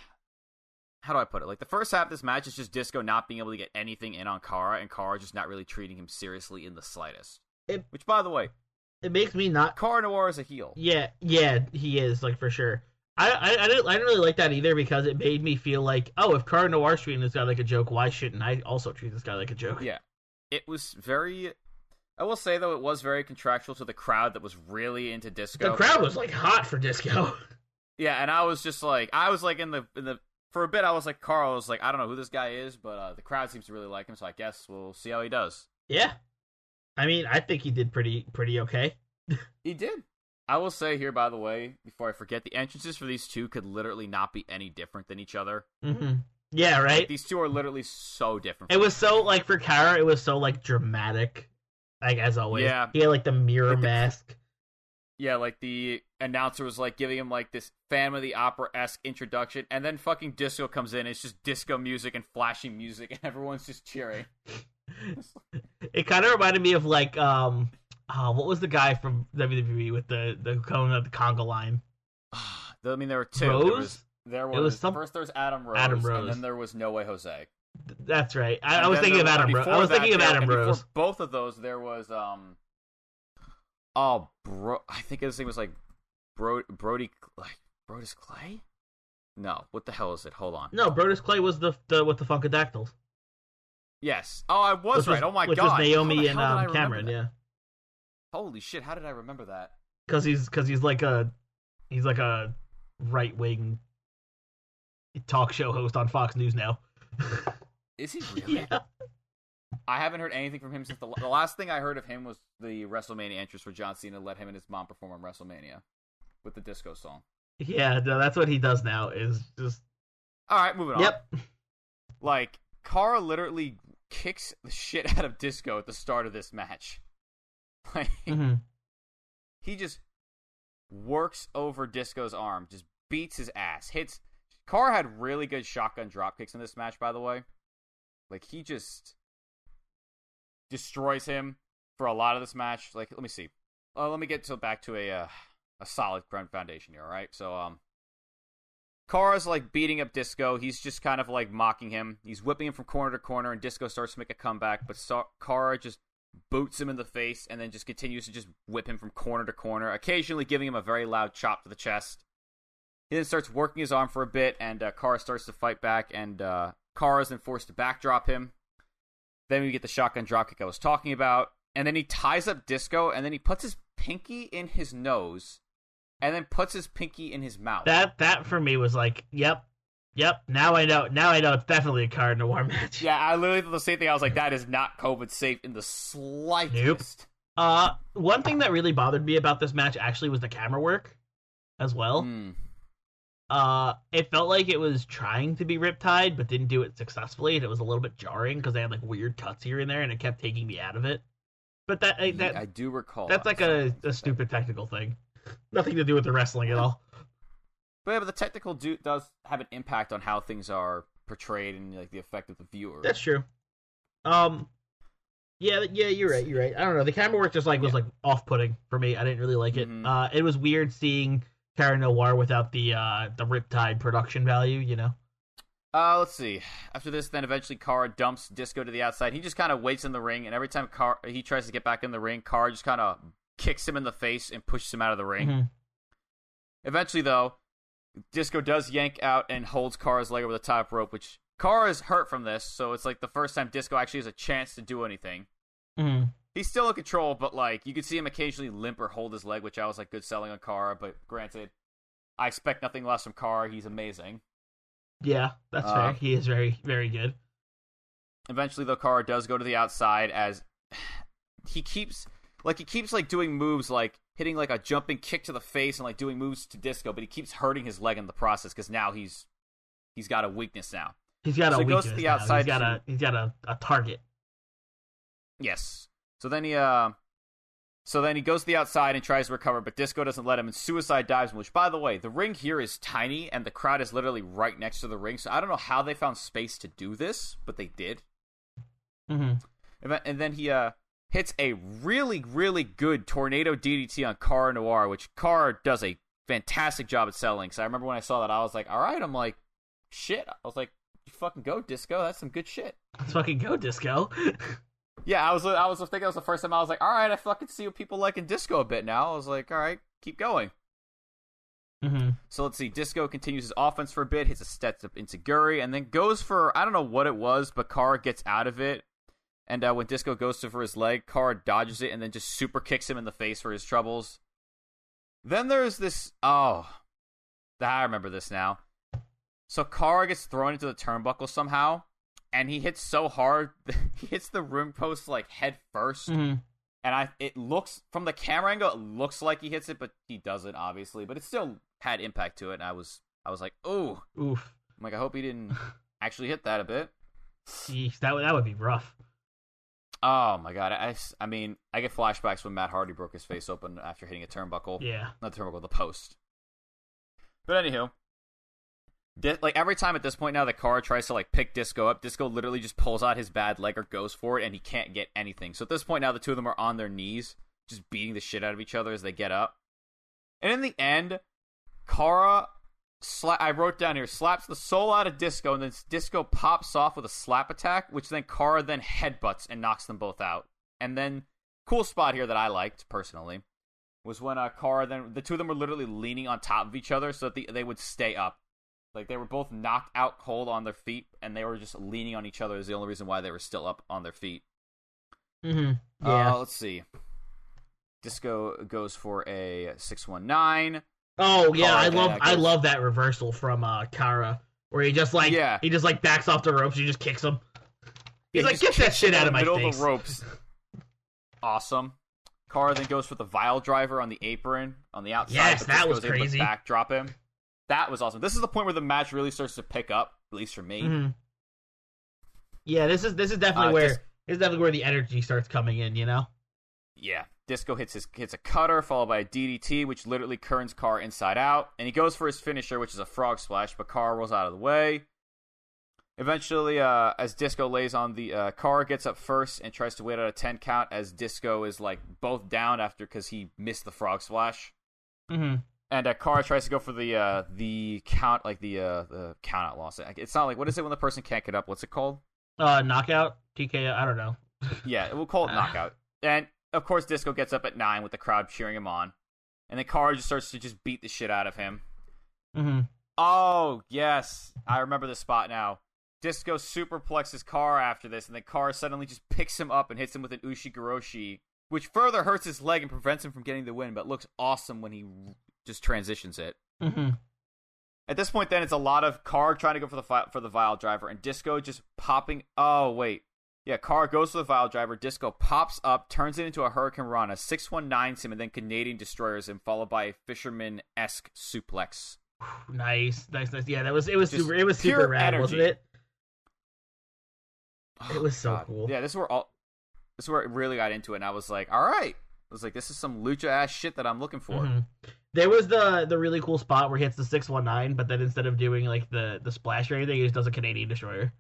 how do I put it? Like the first half of this match is just Disco not being able to get anything in on Cara, and Cara just not really treating him seriously in the slightest. It- Which, by the way, It makes me not. Cara Noir is a heel. Yeah, yeah, he is like for sure. I I, I didn't I didn't really like that either because it made me feel like oh if Cara Noir treating this guy like a joke why shouldn't I also treat this guy like a joke? Yeah, it was very. I will say though, it was very contractual to the crowd that was really into Disco. The crowd was like hot for Disco. Yeah, and I was just like, I was like in the in the for a bit, I was like, Carl was like, I don't know who this guy is, but uh, the crowd seems to really like him, so I guess we'll see how he does. yeah, I mean I think he did pretty pretty okay. He did. I will say here, by the way, before I forget, the entrances for these two could literally not be any different than each other. hmm Yeah, Like, right. these two are literally so different. It was so like for Cara, it was so like dramatic, like as always. Yeah. he had like the mirror Like the- mask. yeah, like the announcer was like giving him like this Phantom of the Opera esque introduction, and then fucking disco comes in. It's just disco music and flashing music, and everyone's just cheering. It kind of reminded me of like um, oh, what was the guy from WWE with the the coming of the conga line? I mean, there were two. Rose? There was, there was, was some- first. There was Adam Rose, Adam Rose, and then there was No Way Jose. That's right. I, I was thinking of there- Adam and I was thinking that, of there- Adam Rose. Both of those, there was um. Oh, bro! I think his name was like, Bro Brody like Brodus Clay. No, what the hell is it? Hold on. No, Brodus Clay was the, the with the Funkadactyls. Yes. Oh, I was Which right. oh my which god. was Naomi and hell did I um, Cameron. Yeah, Holy shit! How did I remember that? because he's because he's like a he's like a right wing talk show host on Fox News now. Is he really? yeah. I haven't heard anything from him since the, the last thing I heard of him was the WrestleMania entrance where John Cena let him and his mom perform on WrestleMania with the disco song. Yeah, no, that's what he does now. Is just All right, moving on. yep. Like Cara literally kicks the shit out of Disco at the start of this match. Like hmm he just works over Disco's arm, just beats his ass, hits. Cara had really good shotgun drop kicks in this match, by the way. Like he just destroys him for a lot of this match. Like let me see. Uh, let me get to back to a uh, a solid ground foundation here. All right, so um. Cara's like beating up Disco. He's just kind of like mocking him. He's whipping him from corner to corner, and Disco starts to make a comeback. But so- Cara just boots him in the face and then just continues to just whip him from corner to corner, occasionally giving him a very loud chop to the chest. He then starts working his arm for a bit, and uh, Cara starts to fight back, and uh, Cara's then forced to backdrop him. Then we get the shotgun dropkick I was talking about, and then he ties up Disco, and then he puts his pinky in his nose, and then puts his pinky in his mouth. That that for me was like, yep, yep. Now I know. Now I know it's definitely a Cara Noir match. yeah, I literally did the same thing. I was like, that is not COVID safe in the slightest. Uh, one thing that really bothered me about this match actually was the camera work, as well. Hmm. Uh, it felt like it was trying to be Riptide, but didn't do it successfully, and it was a little bit jarring because they had like weird cuts here and there, and it kept taking me out of it. But that I- that I do recall. that's like a, a stupid technical thing, nothing to do with the wrestling at all. But, yeah, but the technical do- does have an impact on how things are portrayed and like the effect of the viewer. That's true. Um, yeah, yeah, you're right. You're right. I don't know. The camera work just like was Yeah. like off-putting for me. I didn't really like it. Mhm. Uh, it was weird seeing Cara Noir without the uh the Riptide production value. You know. Uh, let's see. After this, then eventually Cara dumps Disco to the outside. He just kind of waits in the ring, and every time Car- he tries to get back in the ring, Cara just kind of kicks him in the face and pushes him out of the ring. Mhm. Eventually, though, Disco does yank out and holds Cara's leg over the top rope, which Cara is hurt from this, so it's like the first time Disco actually has a chance to do anything. Mhm. He's still in control, but like you could see him occasionally limp or hold his leg, which I was like good selling on Cara. But granted, I expect nothing less from Cara. He's amazing. Yeah, that's Uh, fair. He is very, very good. Eventually, though, Cara does go to the outside as he keeps like he keeps like doing moves like hitting like a jumping kick to the face and like doing moves to Disco, but he keeps hurting his leg in the process because now he's he's got a weakness now. He's got So a he goes weakness to the now. outside He's got a he's got a, a target. Yes. So then he uh So then he goes to the outside and tries to recover, but Disco doesn't let him and suicide dives him, which, by the way, the ring here is tiny and the crowd is literally right next to the ring. So I don't know how they found space to do this, but they did. Mm-hmm. And then- he uh, hits a really, really good tornado DDT on Cara Noir, which Cara does a fantastic job at selling. So I remember when I saw that, I was like, all right, I'm like, shit. I was like, you fucking go, Disco. That's some good shit. Let's fucking go, Disco. Yeah, I was I was thinking it was the first time I was like, all right, I fucking see what people like in disco a bit now. I was like, all right, keep going. mm-hmm. So let's see. Disco continues his offense for a bit, hits a step up enzuigiri, and then goes for I don't know what it was, but Cara gets out of it. And uh, when Disco goes to for his leg, Cara dodges it and then just super kicks him in the face for his troubles. Then there's this. Oh, I remember this now. So Cara gets thrown into the turnbuckle somehow, and he hits so hard, he hits the ring post like head 1st Mm-hmm. and I it looks from the camera angle, it looks like he hits it, but he doesn't obviously. But it still had impact to it, and I was I was like, oh, Oof. I'm like I hope he didn't actually hit that a bit. Yeesh, that would that would be rough. Oh my god, I, I mean I get flashbacks when Matt Hardy broke his face open after hitting a turnbuckle, Yeah. not the turnbuckle, the post. But anywho. Like every time at this point now, the car tries to like pick Disco up. Disco literally just pulls out his bad leg or goes for it, and he can't get anything. So at this point now, the two of them are on their knees, just beating the shit out of each other as they get up. And in the end, Cara, sla- I wrote down here, slaps the soul out of Disco, and then Disco pops off with a slap attack, which then Cara then headbutts and knocks them both out. And then, cool spot here that I liked personally was when uh, Cara then the two of them were literally leaning on top of each other so that the, they would stay up. Like they were both knocked out cold on their feet, and they were just leaning on each other. Is the only reason why they were still up on their feet. Mm-hmm. Yeah. Uh, let's see. Disco goes for a six one nine. oh yeah, I love uh, I love that reversal from uh Cara, where he just like Yeah. he just like backs off the ropes, he just kicks him. He's Yeah, like, just get that shit out of my middle face. of the ropes. awesome. Cara then goes for the vile driver on the apron on the outside. Yes, that was crazy. Backdrop him. That was awesome. This is the point where the match really starts to pick up, at least for me. Mhm. Yeah, this is this is definitely Uh, where just- this is definitely where the energy starts coming in. You know. Yeah. Disco hits his hits a cutter followed by a DDT, which literally turns Carr inside out, and he goes for his finisher, which is a frog splash, but Carr rolls out of the way. Eventually, uh, as Disco lays on the uh, Carr gets up first and tries to wait out a ten count as Disco is like both down after because he missed the frog splash, Mm-hmm. And uh, Carr tries to go for the uh, the count like the uh, the count out loss. It's not like what is it when the person can't get up? What's it called? Uh, knockout, TKO. I don't know. Yeah, we'll call it Ah. knockout. And of course, Disco gets up at nine with the crowd cheering him on, and then Carr just starts to just beat the shit out of him. Mm-hmm. Oh yes, I remember this spot now. Disco superplexes Car after this, and then Car suddenly just picks him up and hits him with an Ushigoroshi, which further hurts his leg and prevents him from getting the win, but looks awesome when he just transitions it. Mm-hmm. At this point, then it's a lot of Carr trying to go for the fi- for the Vile Driver, and Disco just popping. Oh wait, yeah, Carr goes for the Vile Driver. Disco pops up, turns it into a Hurricane Rana, six one nine him, and then Canadian destroyers him, followed by a fisherman esque suplex. Nice, nice, nice. Yeah, that was it. Was Just super. It was super rad, wasn't energy. it? It was so God. cool. Yeah, this is where all this is where it really got into it, and I was like, all right. I was like, this is some lucha ass shit that I'm looking for. Mhm. There was the the really cool spot where he hits the six one nine, but then instead of doing like the the splash or anything, he just does a Canadian destroyer.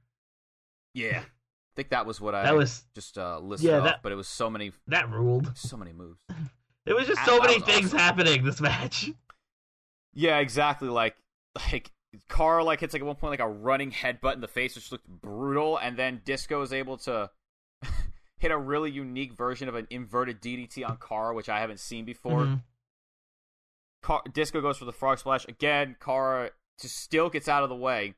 Yeah, I think that was what I That was just uh, listed Yeah, that- but it was so many, that ruled. so many moves. It was just That- so many things awesome. happening this match. Yeah, exactly. Like, like Carl like hits like at one point like a running headbutt in the face, which looked brutal, and then Disco is able to hit a really unique version of an inverted DDT on Carl, which I haven't seen before. Mhm. Car- Disco goes for the frog splash again. Cara just still gets out of the way,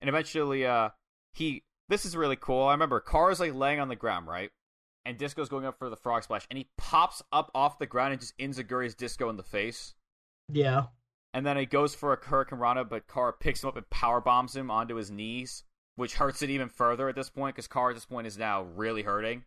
and eventually, uh, he. This is really cool. I remember Cara's like laying on the ground, right, and Disco's going up for the frog splash, and he pops up off the ground and just enzuigiri's Disco in the face. Yeah. And then he goes for a Hurricane Rana, but Cara picks him up and power bombs him onto his knees, which hurts it even further at this point because Cara at this point is now really hurting.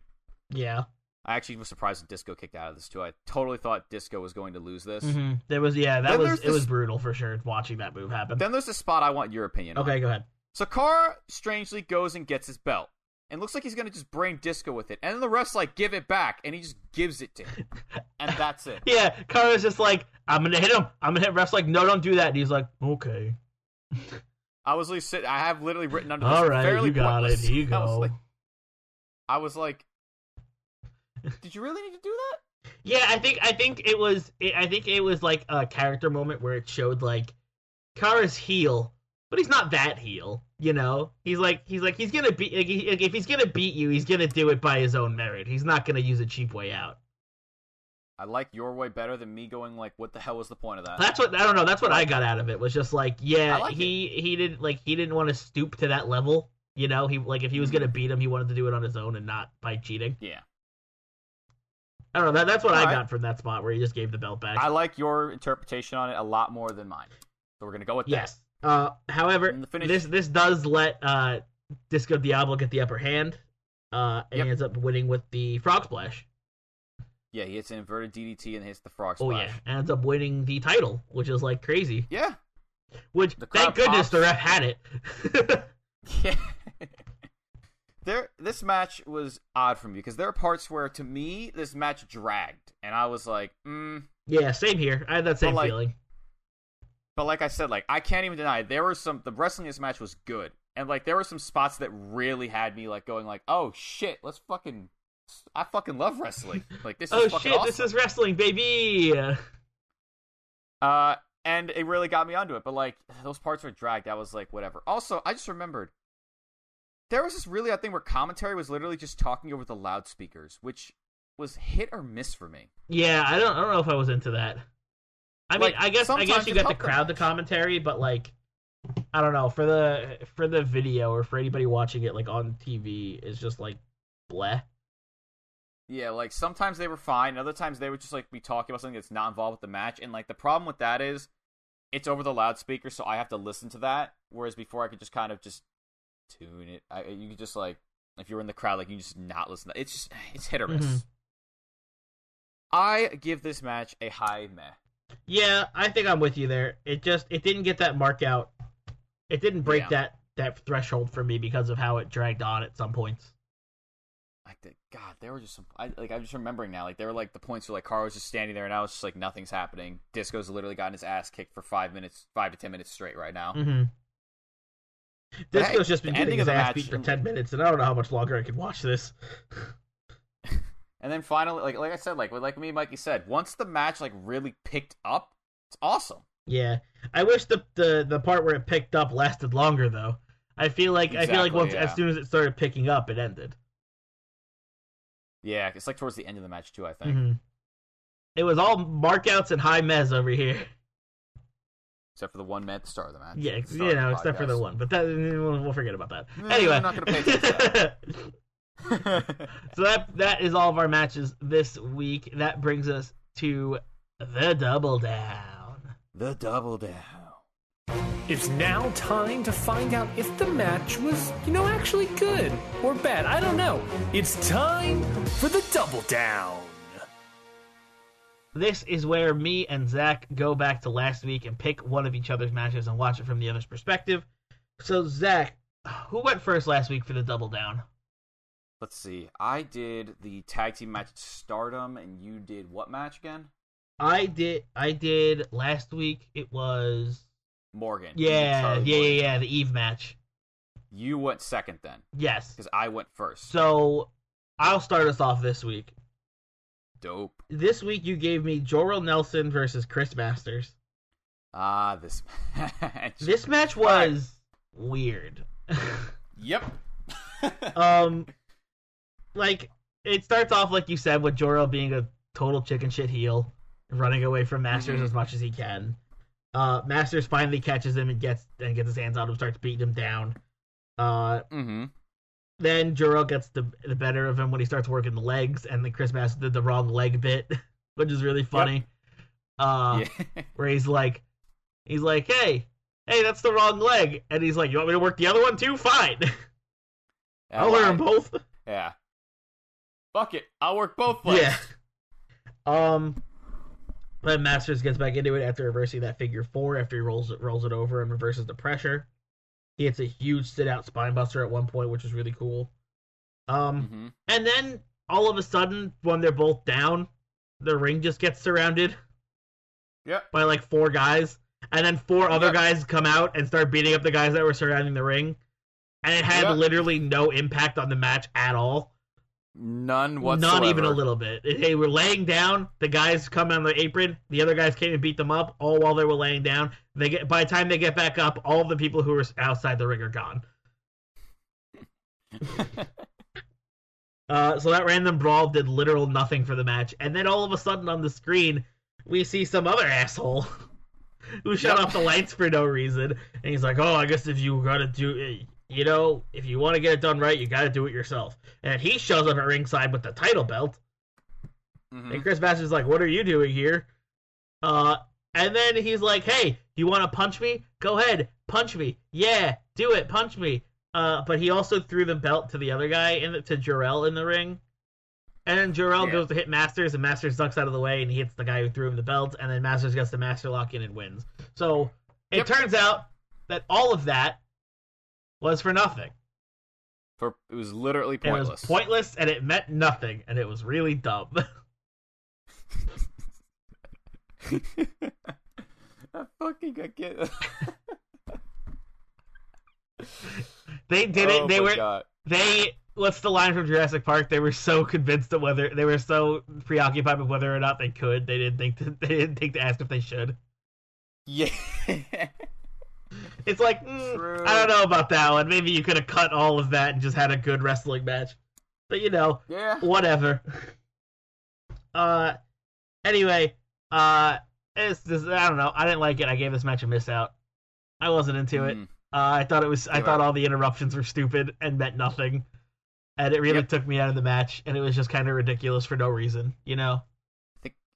Yeah. I actually was surprised that Disco kicked out of this too. I totally thought Disco was going to lose this. hmm There was yeah, that Then was it was brutal for sure watching that move happen. Then there's the spot I want your opinion on. Okay, go ahead. So Carr strangely goes and gets his belt. and looks like he's gonna just brain disco with it. And then the ref's like, give it back, and he just gives it to him. and that's it. Yeah, Cara's just like, I'm gonna hit him. I'm gonna hit. Ref's like, no, don't do that. And he's like, okay. I was like sitting I have literally written under this All right, fairly you got pointless. it. You I was go. like, I was like, did you really need to do that? Yeah, I think I think it was it, I think it was like a character moment where it showed like Cara's heel, but he's not that heel. You know, he's like he's like he's gonna beat like, he, like, if he's gonna beat you, he's gonna do it by his own merit. He's not gonna use a cheap way out. I like your way better than me going like, what the hell was the point of that? That's what I don't know. That's what I got out of it. Was just like yeah, like he he didn't like he didn't want to stoop to that level. You know, he like if he was gonna beat him, he wanted to do it on his own and not by cheating. yeah. I don't know. That, that's what I Alright. got from that spot where he just gave the belt back. I like your interpretation on it a lot more than mine. So we're gonna go with Yes. Uh, however, this this does let uh, Disco Diablo get the upper hand, uh, and Yep. he ends up winning with the Frog Splash. Yeah, he hits an inverted DDT and hits the frog splash. Oh yeah, and ends up winning the title, which is like crazy. Yeah. Which thank goodness pops. the ref had it. Yeah. there this match was odd for me because there are parts where to me this match dragged and I was like, mm. yeah, same here. I had that same like, feeling. But like I said, like I can't even deny it. there were some the wrestling in this match was good. And like there were some spots that really had me like going like, "Oh shit, let's fucking I fucking love wrestling. Like this is fucking. Oh shit, awesome. this is wrestling, baby. Uh, and it really got me onto it. But like those parts were dragged. I was like, whatever. Also, I just remembered there was this really odd thing where commentary was literally just talking over the loudspeakers, which was hit or miss for me. Yeah, I don't I don't know if I was into that. I mean, Like, I guess I guess you got to the crowd the commentary, but like I don't know for the for the video or for anybody watching it like on TV is just like bleh. Yeah, like sometimes they were fine, other times they would just like be talking about something that's not involved with the match. And like the problem with that is it's over the loudspeaker, so I have to listen to that. Whereas before I could just kind of just tune it. I you could just like if you're in the crowd, like you just not listen. To, it's just it's hit or miss. Mhm. I give this match a high meh. Yeah, I think I'm with you there. It just it didn't get that mark out. It didn't break Yeah. that that threshold for me because of how it dragged on at some points. I the, God, there were just some. I like I'm just remembering now. Like there were like the points where like Carl was just standing there, and I was just like nothing's happening. Disco's literally gotten his ass kicked for five minutes, five to ten minutes straight right now. Mm-hmm. Disco's hey, just been getting ending his ass match- beat for ten minutes, and I don't know how much longer I could watch this. And then finally, like like I said, like like me and Mikey said, once the match like really picked up, it's awesome. Yeah, I wish the the the part where it picked up lasted longer though. I feel like I feel like once yeah. as soon as it started picking up, it ended. Yeah, it's like towards the end of the match too. I think, Mhm. It was all markouts and high mez over here. except for the one man at the start of the match. Yeah, the you know, except for the one, but that we'll, we'll forget about that. Eh, anyway, I'm not gonna pay attention so that that is all of our matches this week. That brings us to the double down. the double down. It's now time to find out if the match was, you know, actually good or bad. I don't know. It's time for the double down. This is where me and Zach go back to last week and pick one of each other's matches and watch it from the other's perspective. So Zach, who went first last week for the double down? Let's see. I did the tag team match Stardom, and you did what match again? I did. I did last week. It was Morgan. Did yeah, Charlie yeah, yeah, yeah. The Eve match. You went second then, Yes. because I went first. So I'll start us off this week. Dope. This week you gave me Jorel Nelson versus Chris Masters. Ah, this match. This match was weird. Yep. um, like it starts off like you said with Jorel being a total chicken shit heel, running away from Masters Mhm. as much as he can. Uh, Masters finally catches him and gets and gets his hands on him, starts beating him down. Uh, mm-hmm. then Jorel gets the the better of him when he starts working the legs, and then Chris Masters did the wrong leg bit, which is really funny. Uh, yeah. where he's like, he's like, hey, hey, that's the wrong leg, and he's like, you want me to work the other one too? Fine, I'll learn them both. Yeah. Fuck it. I'll work both legs. Yeah. Um, then Masters gets back into it after reversing that figure four. After he rolls it, rolls it over and reverses the pressure. He hits a huge sit out spine buster at one point, which was really cool. Um, Mm-hmm. and then all of a sudden, when they're both down, the ring just gets surrounded Yep. by like four guys, and then four other Yep. guys come out and start beating up the guys that were surrounding the ring, and it had Yep. literally no impact on the match at all. None whatsoever. Not even a little bit. They were laying down. The guys come on the apron. The other guys came and beat them up, all while they were laying down. They get by the time they get back up, all the people who were outside the ring are gone. Uh, so that random brawl did literal nothing for the match, and then all of a sudden on the screen, we see some other asshole who shut Yep. off the lights for no reason, and he's like, "Oh, I guess if you gotta do, you know, if you want to get it done right, you gotta do it yourself." And he shows up at ringside with the title belt, Mhm. and Chris Masters is like, "What are you doing here?" Uh, and then he's like, "Hey, you want to punch me? Go ahead, punch me. Yeah, do it, punch me." Uh, but he also threw the belt to the other guy in the, to Jorel in the ring, and then Jorel Yeah. goes to hit Masters, and Masters ducks out of the way, and he hits the guy who threw him the belt, and then Masters gets the Master Lock in and wins. So it Yep. turns out that all of that was for nothing. For it was literally It pointless. was pointless, and it meant nothing, and it was really dumb. I fucking I get. they did oh it. They were God. they what's the line from Jurassic Park? They were so convinced of whether they were so preoccupied with whether or not they could. They didn't think to, they didn't think to ask if they should. Yeah. It's like mm, I don't know about that one. Maybe you could have cut all of that and just had a good wrestling match. But you know, yeah. whatever. Uh, anyway, uh, it's just, I don't know. I didn't like it. I gave this match a miss out. I wasn't into it. Mm. Uh, I thought it was. I Yeah. thought all the interruptions were stupid and meant nothing, and it really Yep. took me out of the match. And it was just kind of ridiculous for no reason, you know.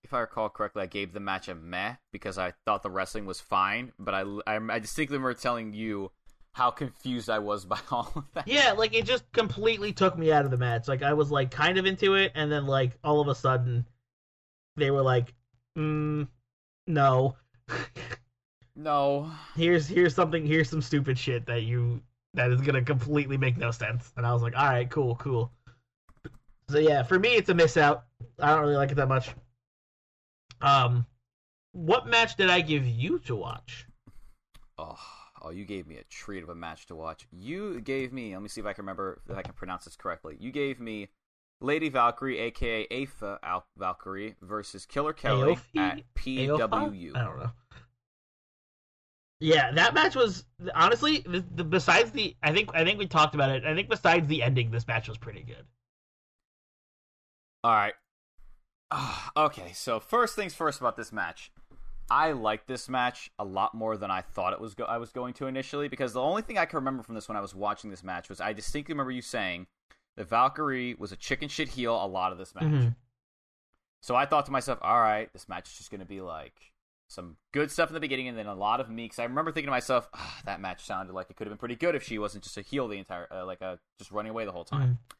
If I recall correctly, I gave the match a meh because I thought the wrestling was fine, but I, I, I distinctly remember telling you how confused I was by all of that. Yeah, like it just completely took me out of the match. Like I was like kind of into it, and then like all of a sudden, they were like, mm, "No, No. here's here's something. Here's some stupid shit that you that is gonna completely make no sense." And I was like, "All right, cool, cool." So yeah, for me, it's a miss out. I don't really like it that much. Um, what match did I give you to watch? Oh, oh, you gave me a treat of a match to watch. You gave me. Let me see if I can remember if I can pronounce this correctly. You gave me Lady Valkyrie, aka Aoife Al- Valkyrie, versus Killer Kelly at? PWU. I don't know. Yeah, that match was honestly the, the, besides the I think I think we talked about it. I think besides the ending, this match was pretty good. All right. Ah, okay, so first things first about this match. I like this match a lot more than I thought it was. Go- I was going to initially because the only thing I can remember from this when I was watching this match was I distinctly remember you saying that Valkyrie was a chicken shit heel a lot of this match. Mhm. So I thought to myself, all right, this match is just going to be like some good stuff in the beginning and then a lot of me. Because I remember thinking to myself, ah, that match sounded like it could have been pretty good if she wasn't just a heel the entire, uh, like a just running away the whole time. Mhm.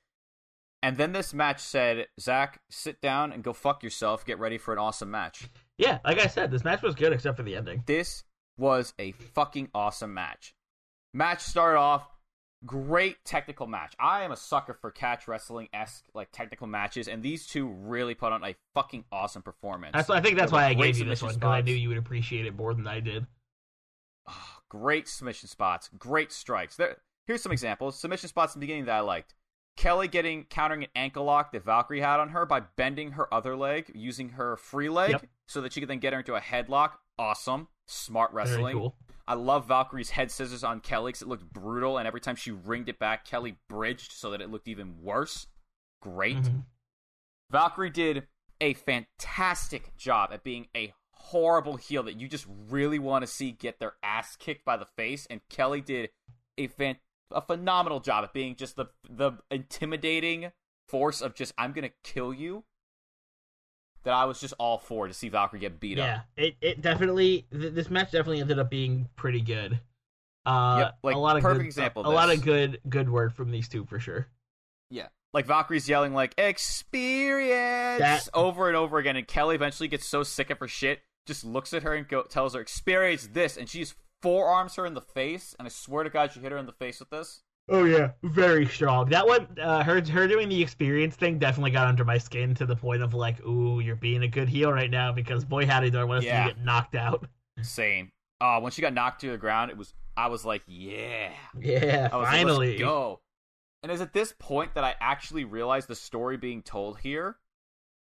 And then this match said, Zach, sit down and go fuck yourself. Get ready for an awesome match. Yeah, like I said, this match was good except for the ending. This was a fucking awesome match. Match started off great technical match. I am a sucker for catch wrestling esque like technical matches, and these two really put on a fucking awesome performance. That's I think that's why I gave you this one because I knew you would appreciate it more than I did. Ah, great submission spots, great strikes. There, here's some examples. Submission spots in the beginning that I liked. Kelly getting countering an ankle lock that Valkyrie had on her by bending her other leg using her free leg Yep. so that she could then get her into a headlock. Awesome, smart Very wrestling. cool. I love Valkyrie's head scissors on Kelly because it looked brutal, and every time she ringed it back, Kelly bridged so that it looked even worse. Great. Mhm. Valkyrie did a fantastic job at being a horrible heel that you just really want to see get their ass kicked by the face, and Kelly did a fan- a phenomenal job at being just the the intimidating force of just I'm gonna kill you. That I was just all for to see Valkyrie get beat Yeah, up. Yeah, it it definitely th- this match definitely ended up being pretty good. Uh, Yep, like, a lot of perfect good, example of A, a lot of good good work from these two for sure. Yeah. Like Valkyrie's yelling like experience That- over and over again, and Kelly eventually gets so sick of her shit, just looks at her and go, tells her experience this, and she just forearms her in the face, and I swear to God, she hit her in the face with this. Oh yeah, very strong. That one, uh, her her doing the experience thing definitely got under my skin to the point of like, ooh, you're being a good heel right now because boy howdy do I want to Yeah. see you get knocked out. Same. Uh, when she got knocked to the ground, it was I was like, yeah. Yeah, I was like, finally. Let's go. And it's at this point that I actually realized the story being told here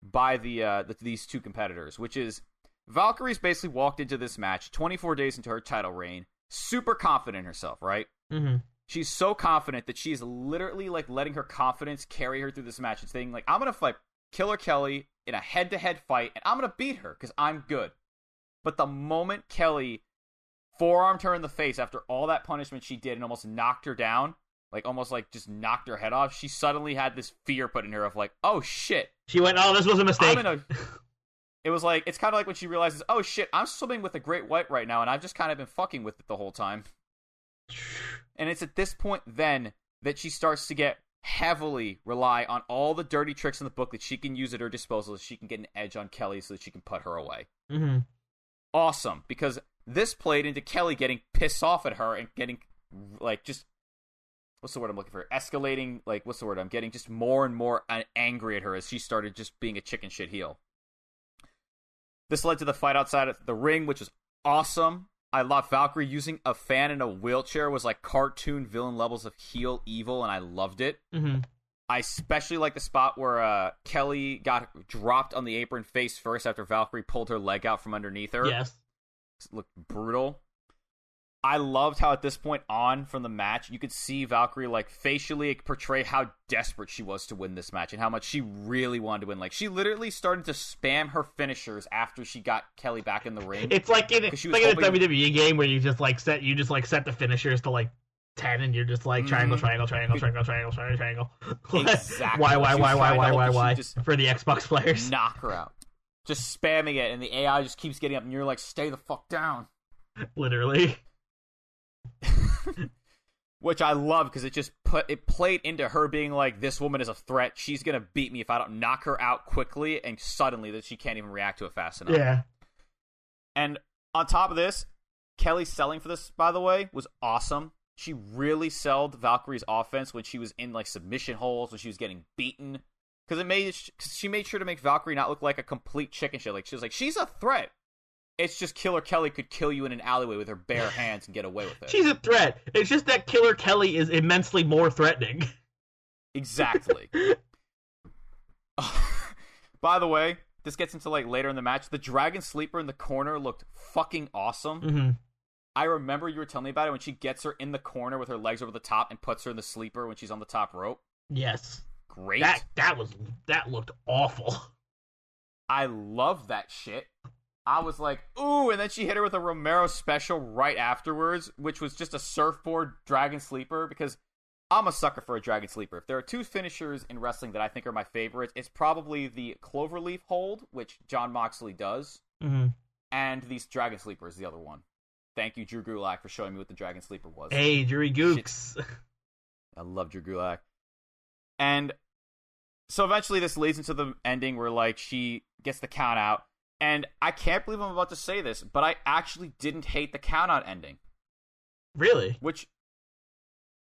by the, uh, the these two competitors, which is Valkyrie's basically walked into this match 24 days into her title reign, super confident in herself, right? hmm She's so confident that she's literally like letting her confidence carry her through this match and saying like, I'm gonna fight Killer Kelly in a head-to-head fight, and I'm gonna beat her because I'm good. But the moment Kelly forearmed her in the face after all that punishment she did and almost knocked her down, like almost like just knocked her head off, she suddenly had this fear put in her of like, oh shit, She went, oh, this was a mistake. I'm in a. It was like it's kind of like when she realizes, oh shit, I'm swimming with a great white right now, and I've just kind of been fucking with it the whole time. And it's at this point then that she starts to get heavily rely on all the dirty tricks in the book that she can use at her disposal so she can get an edge on Kelly so that she can put her away. hmm Awesome, because this played into Kelly getting pissed off at her and getting like just what's the word I'm looking for? Escalating like what's the word? I'm getting just more and more angry at her as she started just being a chicken shit heel. This led to the fight outside of the ring, which was awesome. I love Valkyrie using a fan in a wheelchair was like cartoon villain levels of heel evil, and I loved it. hmm I especially like the spot where uh, Kelly got dropped on the apron face first after Valkyrie pulled her leg out from underneath her. Yes. It looked brutal. I loved how at this point on from the match, you could see Valkyrie like facially portray how desperate she was to win this match and how much she really wanted to win. Like she literally started to spam her finishers after she got Kelly back in the ring. It's like in, it's like in a WWE game where you just like set you just like set the finishers to like ten and you're just like triangle, Mhm. triangle, triangle, triangle, triangle, triangle, triangle. Exactly. why, why, why, why, why, why, why? For the Xbox players. knock her out. Just spamming it, and the AI just keeps getting up, and you're like, "Stay the fuck down." Literally. Which I love because it just put it played into her being like, "This woman is a threat. She's gonna beat me if I don't knock her out quickly and suddenly that she can't even react to it fast enough." Yeah. And on top of this, Kelly selling for this, by the way, was awesome. She really sold Valkyrie's offense when she was in like submission holes, when she was getting beaten. Because it made she made sure to make Valkyrie not look like a complete chicken shit. Like she was like, she's a threat. It's just Killer Kelly could kill you in an alleyway with her bare hands and get away with it. She's a threat. It's just that Killer Kelly is immensely more threatening. Exactly. By the way, this gets into like later in the match. The Dragon Sleeper in the corner looked fucking awesome. hmm I remember you were telling me about it when she gets her in the corner with her legs over the top and puts her in the sleeper when she's on the top rope. Yes. Great. That that was that looked awful. I love that shit. I was like, ooh, and then she hit her with a Romero special right afterwards, which was just a surfboard dragon sleeper because I'm a sucker for a dragon sleeper. If there are two finishers in wrestling that I think are my favorites, it's probably the cloverleaf hold, which Jon Moxley does, hmm and these dragon sleeper is the other one. Thank you, Drew Gulak, for showing me what the dragon sleeper was. Hey, Jury Gooks. I love Drew Gulak. And so eventually this leads into the ending where like she gets the count out. And I can't believe I'm about to say this, but I actually didn't hate the countout ending. really? Which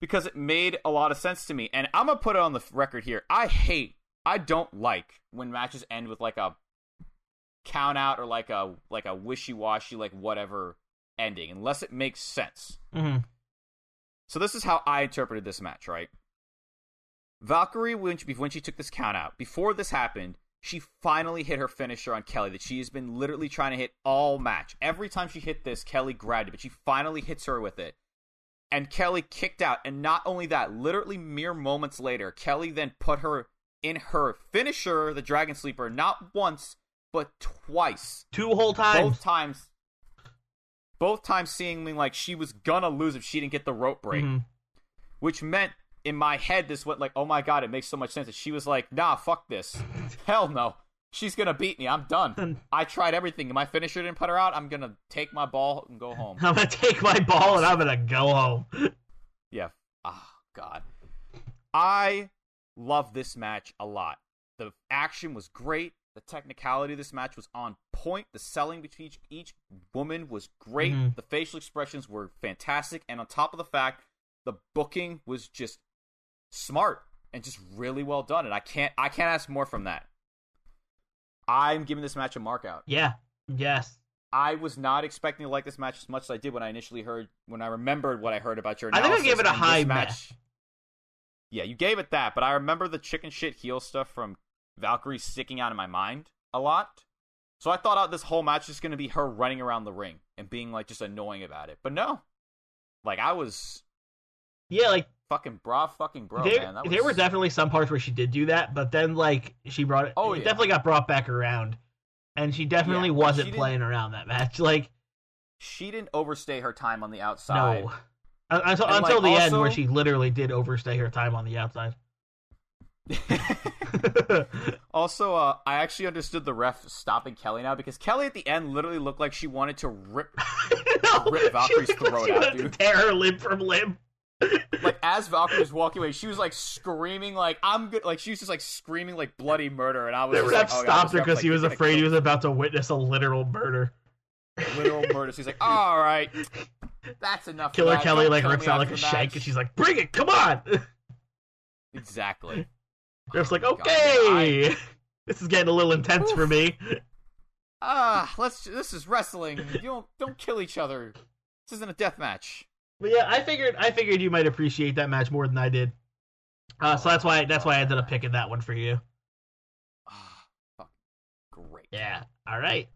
because it made a lot of sense to me. And I'm gonna put it on the record here. I hate I don't like when matches end with like a count out or like a like a wishy washy, like whatever ending, unless it makes sense. hmm So this is how I interpreted this match, right? Valkyrie, when she, when she took this count out, before this happened, she finally hit her finisher on Kelly that she has been literally trying to hit all match. Every time she hit this, Kelly grabbed it, but she finally hits her with it. And Kelly kicked out. And not only that, literally mere moments later, Kelly then put her in her finisher, the Dragon Sleeper, not once, but twice Two whole times. both times both times seeming like she was gonna lose if she didn't get the rope break Mhm. which meant in my head this went like oh my god it makes so much sense. That she was like nah fuck this. Hell no. She's gonna beat me. I'm done. I tried everything. My finisher didn't put her out? I'm gonna take my ball and go home. I'm gonna take my ball and I'm gonna go home. yeah. Oh god. I love this match a lot. The action was great. The technicality of this match was on point. The selling between each, each woman was great. Mhm. the facial expressions were fantastic. And on top of the fact the booking was just smart and just really well done, and I can't I can't ask more from that. I'm giving this match a mark out. Yeah. Yes. I was not expecting to like this match as much as I did when I initially heard when I remembered what I heard about your I think I gave it a high match. match. Yeah, you gave it that, but I remember the chicken shit heel stuff from Valkyrie sticking out in my mind a lot. So I thought out this whole match is going to be her running around the ring and being like just annoying about it. But no. Like I was Yeah, like fucking bra fucking bro, there, man. Was... there were definitely some parts where she did do that, but then like she brought it. Oh, it yeah. definitely got brought back around, and she definitely Yeah, wasn't she playing around that match. Like she didn't overstay her time on the outside. no, Un- until, And, until like, the end where she literally did overstay her time on the outside. also, uh, I actually understood the ref stopping Kelly now because Kelly at the end literally looked like she wanted to rip no, Rip Valkyrie's throat out, dude. tear her limb from limb. Like as Valkyrie was walking away, she was like screaming like I'm good like she was just like screaming like bloody murder and I was just ref like, oh, stopped her because like, he was afraid he was about to witness a literal murder. literal murder. So he's like, all right, that's enough. Killer. Kelly Don't like rips out like a shank, and she's like, "Bring it, come on!" exactly. Like, Oh my God, "Okay, this is getting a little intense for me." Ah, let's. This is wrestling. You don't don't kill each other. This isn't a death match. But yeah, I figured I figured you might appreciate that match more than I did. Uh, so that's why that's why I ended up picking that one for you. Ah, fuck. Great. Yeah. All right.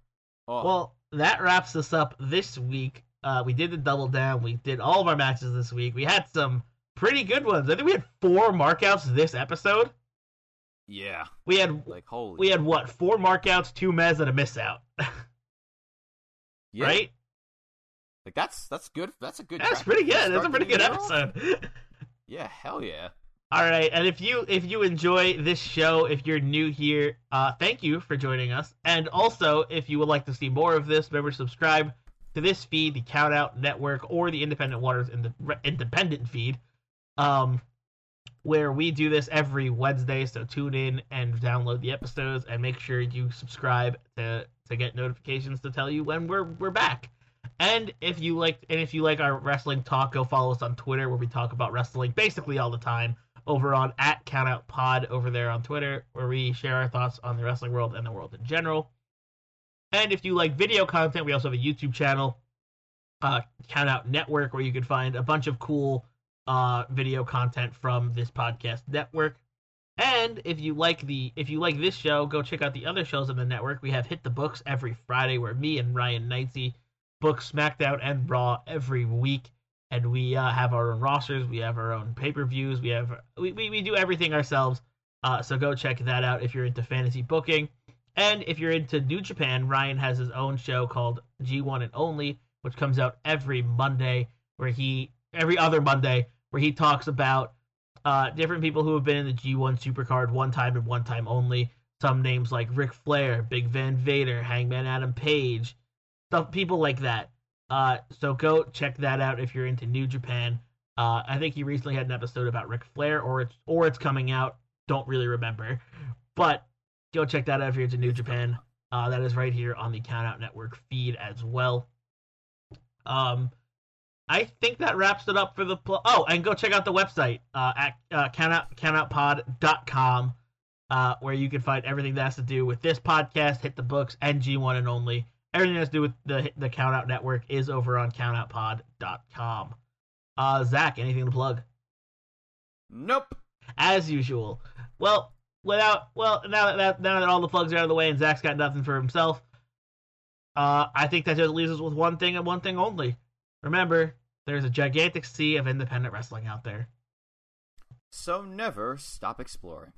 Oh, Well, that wraps us up this week. Uh, we did the double down. We did all of our matches this week. We had some pretty good ones. I think we had four markouts this episode. yeah. We had Like holy. we had what four markouts, two mez, and a miss out. yeah. Right? Like that's that's good. That's a good. That's pretty good. That's a pretty good new year off. episode. Yeah. Hell yeah. All right, and if you if you enjoy this show, if you're new here, uh, thank you for joining us. And also, if you would like to see more of this, remember to subscribe to this feed, the Count Out Network, or the Independent Waters in the Independent feed, um, where we do this every Wednesday. So tune in and download the episodes, and make sure you subscribe to to get notifications to tell you when we're we're back. And if you like, and if you like our wrestling talk, go follow us on Twitter, where we talk about wrestling basically all the time over on at Countout Pod over there on Twitter, where we share our thoughts on the wrestling world and the world in general. And if you like video content, we also have a YouTube channel, uh, Countout Network, where you can find a bunch of cool uh, video content from this podcast network. And if you like the if you like this show, go check out the other shows on the network. We have Hit the Books every Friday, where me and Ryan Knightsey book SmackDown and Raw every week and we uh, have our own rosters. We have our own pay per views. We have we, we, we do everything ourselves. Uh, so go check that out if you're into fantasy booking, and if you're into New Japan, Ryan has his own show called G1 and Only, which comes out every Monday, where he every other Monday where he talks about uh, different people who have been in the G1 Supercard one time and one time only. Some names like Ric Flair, Big Van Vader, Hangman Adam Page, stuff people like that. Uh, so go check that out if you're into New Japan. Uh, I think he recently had an episode about Ric Flair, or it's or it's coming out. Don't really remember, but go check that out if you're into New Japan. Uh, that is right here on the Countout Network feed as well. Um, I think that wraps it up for the pl- oh, and go check out the website uh, at uh, countout countoutpod.com, uh, where you can find everything that has to do with this podcast, hit the books, and G1 and only everything that's to do with the the Countout Network is over on countoutpod.com. Uh, Zach, anything to plug? Nope. As usual. Well, without well, now that now that all the plugs are out of the way and Zach's got nothing for himself, uh, I think that just leaves us with one thing and one thing only. Remember, there's a gigantic sea of independent wrestling out there. So never stop exploring.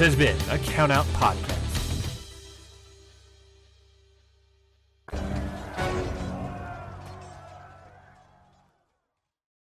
Has been a Countout Podcast.